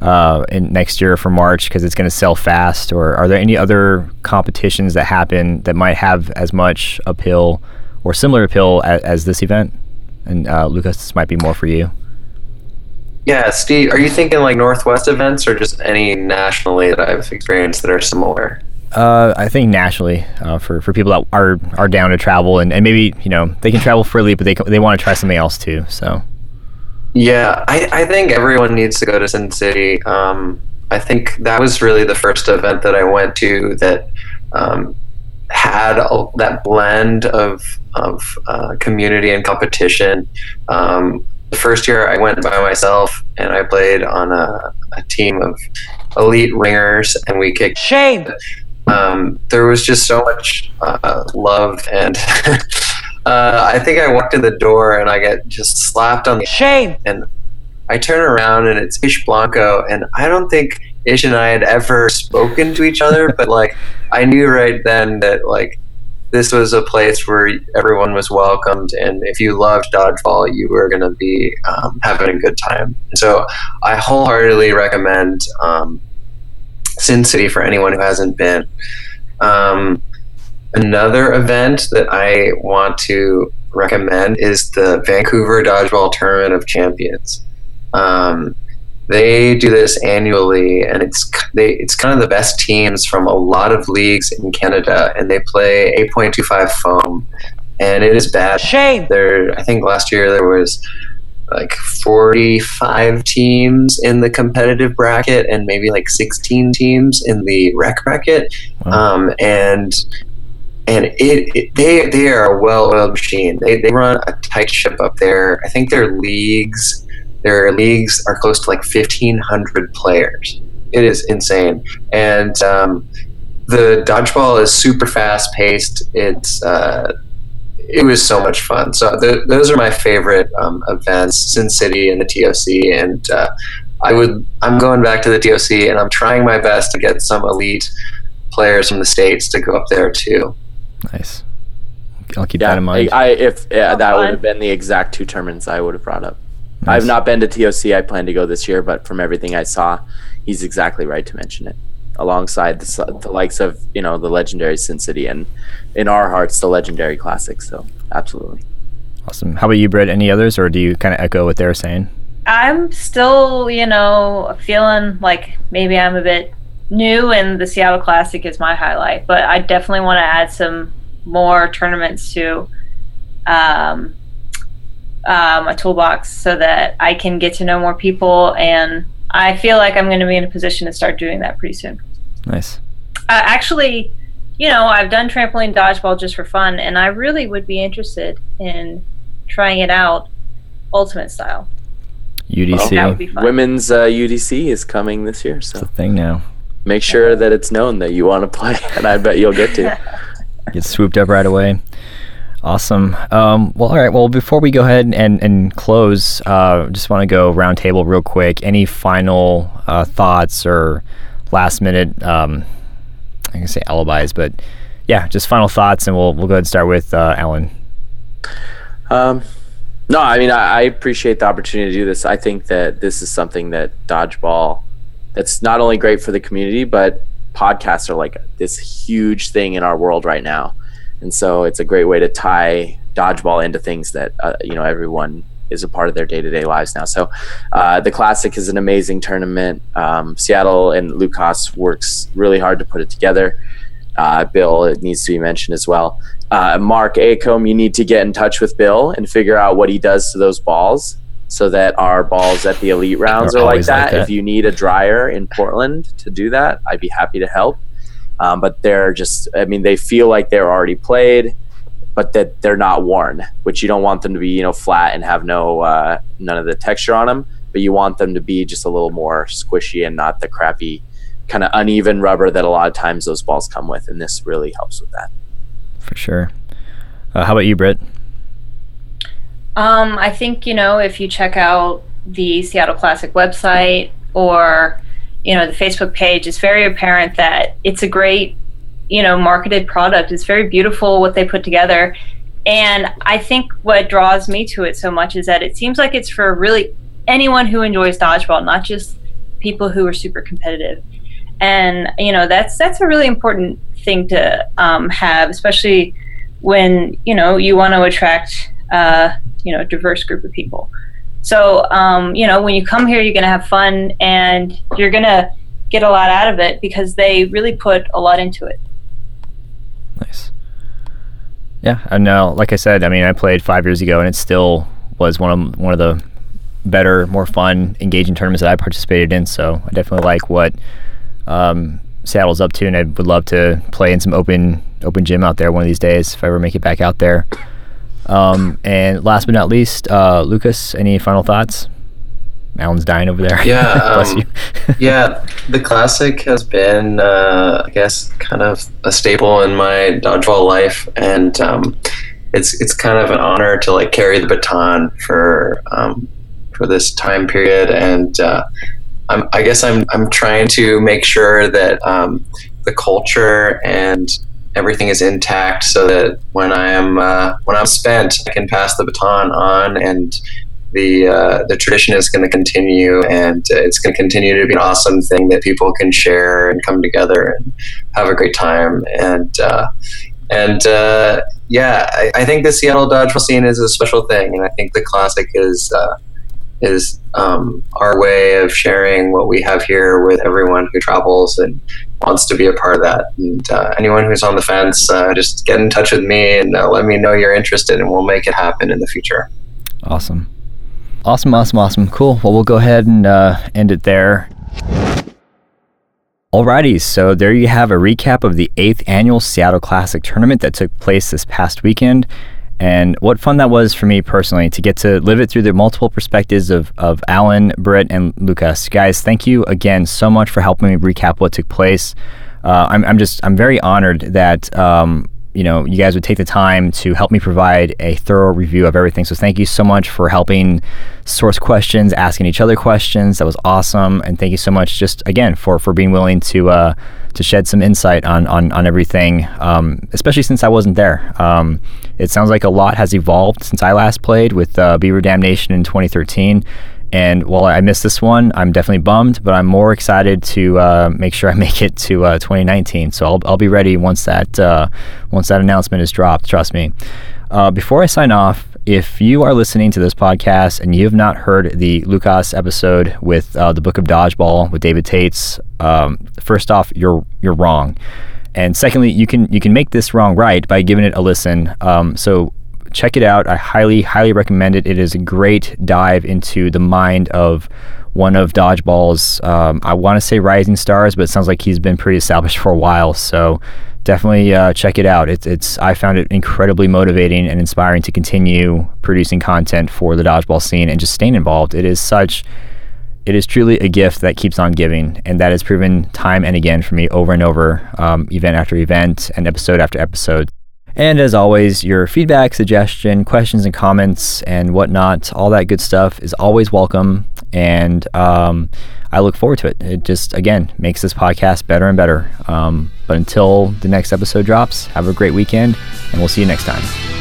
uh, in next year for March because it's going to sell fast? Or are there any other competitions that happen that might have as much appeal or similar appeal as, as this event? And uh, Lucas, this might be more for you. Yeah, Steve, are you thinking like Northwest events or just any nationally that I've experienced that are similar? Uh, I think nationally, uh, for, for people that are are down to travel and, and maybe you know they can travel freely, but they they want to try something else too. So yeah, I, I think everyone needs to go to Sin City. Um, I think that was really the first event that I went to that um, had a, that blend of of uh, community and competition. Um, the first year I went by myself and I played on a, a team of elite ringers and we kicked shame. Um, there was just so much uh, love and (laughs) Uh, I think I walked in the door and I get just slapped on the shame. And I turn around and it's Ish Blanco, and I don't think Ish and I had ever spoken to each other, but like I knew right then that like this was a place where everyone was welcomed, and if you loved dodgeball, you were going to be um, having a good time. So I wholeheartedly recommend um, Sin City for anyone who hasn't been. Um, Another event that I want to recommend is the Vancouver Dodgeball Tournament of Champions. Um, they do this annually, and it's they, it's kind of the best teams from a lot of leagues in Canada, and they play 8.25 foam, and it is bad. Shame. There, I think last year there was like 45 teams in the competitive bracket, and maybe like 16 teams in the rec bracket, wow. um, and and it, it, they they are a well-oiled machine. They they run a tight ship up there. I think their leagues their leagues are close to like 1,500 players. It is insane. And um, the dodgeball is super fast paced. It's uh, it was so much fun. So th- those are my favorite um, events: Sin City and the TOC. And uh, I would I'm going back to the TOC, and I'm trying my best to get some elite players from the states to go up there too. Nice. I'll keep yeah, that in mind. I, I if yeah, that would have been the exact two tournaments I would have brought up. Nice. I've not been to TOC. I plan to go this year, but from everything I saw, he's exactly right to mention it. Alongside the, the likes of you know the legendary Sin City and in our hearts the legendary classics. So absolutely. Awesome. How about you, Britt? Any others, or do you kind of echo what they're saying? I'm still, you know, feeling like maybe I'm a bit new and the Seattle Classic is my highlight, but I definitely want to add some more tournaments to um, uh, my toolbox so that I can get to know more people. And I feel like I'm going to be in a position to start doing that pretty soon. Nice. Uh, actually, you know, I've done trampoline dodgeball just for fun, and I really would be interested in trying it out ultimate style. UDC. That would be fun. Women's uh, UDC is coming this year, It's a so thing now. make sure that it's known that you want to play, (laughs) and I bet you'll get to. Get swooped up right away. Awesome. Um, well, all right. Well, before we go ahead and, and close, uh, just want to go round table real quick. Any final uh, thoughts or last minute, um, I can say alibis, but yeah, just final thoughts, and we'll we'll go ahead and start with uh, Allyn. Um, no, I mean I, I appreciate the opportunity to do this. I think that this is something that dodgeball that's not only great for the community, but podcasts are like this huge thing in our world right now, and so it's a great way to tie dodgeball into things that uh, you know everyone is a part of their day-to-day lives now. So uh, the classic is an amazing tournament. Um, Seattle and Lucas works really hard to put it together. Uh, Bill, it needs to be mentioned as well. Uh, Mark Acombe, you need to get in touch with Bill and figure out what he does to those balls so that our balls at the elite rounds Are are, like always like that. that. If you need a dryer in Portland to do that, I'd be happy to help. Um, but they're just, I mean, they feel like they're already played, but that they're not worn, which you don't want them to be, you know, flat and have no, uh, none of the texture on them, but you want them to be just a little more squishy and not the crappy kind of uneven rubber that a lot of times those balls come with. And this really helps with that. For sure. Uh, how about you, Britt? Um, I think you know if you check out the Seattle Classic website or you know the Facebook page, it's very apparent that it's a great you know marketed product. It's very beautiful what they put together, and I think what draws me to it so much is that it seems like it's for really anyone who enjoys dodgeball, not just people who are super competitive. And you know that's that's a really important thing to um, have, especially when you know you want to attract uh, you know a diverse group of people. So um, you know when you come here, you're going to have fun and you're going to get a lot out of it because they really put a lot into it. Nice. Yeah, and now, like I said, I mean, I played five years ago, and it still was one of one of the better, more fun, engaging tournaments that I participated in. So I definitely like what um, Seattle's up to, and I would love to play in some open open gym out there one of these days if I ever make it back out there. Um, and last but not least, uh, Lucas, any final thoughts? Allyn's dying over there. Yeah, (laughs) Bless um, you. (laughs) yeah, the classic has been, uh, I guess, kind of a staple in my dodgeball life, and um, it's it's kind of an honor to like carry the baton for um, for this time period, and uh, I'm, I guess I'm I'm trying to make sure that um, the culture and everything is intact, so that when I am uh, when I'm spent, I can pass the baton on and the uh, the tradition is going to continue, and it's going to continue to be an awesome thing that people can share and come together and have a great time. And uh, and uh, yeah, I, I think the Seattle dodgeball scene is a special thing, and I think the classic is uh, is um, our way of sharing what we have here with everyone who travels and wants to be a part of that. And uh, anyone who's on the fence, uh, just get in touch with me and uh, let me know you're interested, and we'll make it happen in the future. Awesome. Awesome, awesome, awesome. Cool. Well, we'll go ahead and uh, end it there. Alrighty, so there you have a recap of the eighth annual Seattle Classic tournament that took place this past weekend. And what fun that was for me personally to get to live it through the multiple perspectives of, of Allyn, Britt, and Lucas. Guys, thank you again so much for helping me recap what took place. Uh, I'm, I'm just, I'm very honored that um, you know, you guys would take the time to help me provide a thorough review of everything. So thank you so much for helping source questions, asking each other questions. That was awesome, and thank you so much, just again, for for being willing to uh, to shed some insight on on on everything, um, especially since I wasn't there. Um, it sounds like a lot has evolved since I last played with uh, Beaver Damnation in 2013. And while I missed this one, I'm definitely bummed, but I'm more excited to uh, make sure I (laughs) make it to uh, 2019. So I'll, I'll be ready once that uh, once that announcement is dropped. Trust me. Uh, before I sign off, if you are listening to this podcast and you have not heard the Lucas episode with uh, the Book of Dodgeball with David Tates, um, first off, you're you're wrong. And secondly, you can you can make this wrong right by giving it a listen. Um, so check it out. I highly, highly recommend it. It is a great dive into the mind of one of Dodgeball's, um, I want to say rising stars, but it sounds like he's been pretty established for a while. So definitely uh, check it out. It's, it's, I found it incredibly motivating and inspiring to continue producing content for the Dodgeball scene and just staying involved. It is such, it is truly a gift that keeps on giving, and that has proven time and again for me over and over, um, event after event and episode after episode. And as always, your feedback, suggestion, questions, and comments, and whatnot, all that good stuff is always welcome. And um, I look forward to it. It just, again, makes this podcast better and better. Um, but until the next episode drops, have a great weekend, and we'll see you next time.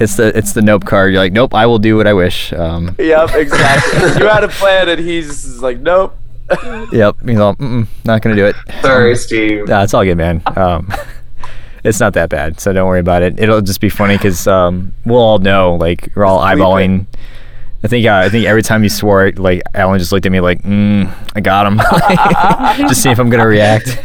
It's the it's the nope card. You're like, nope, I will do what I wish. Um, (laughs) Yep, exactly. you had a plan, and he's like, nope. (laughs) yep, he's all, Mm-mm, not gonna do it. Sorry, Steve. Nah, it's all good, man. Um, (laughs) it's not that bad, so don't worry about it. It'll just be funny because um, we'll all know, like, we're all eyeballing. I think uh, I think every time you swore it, like Allyn just looked at me like, mm, I got him, just see if I'm gonna react.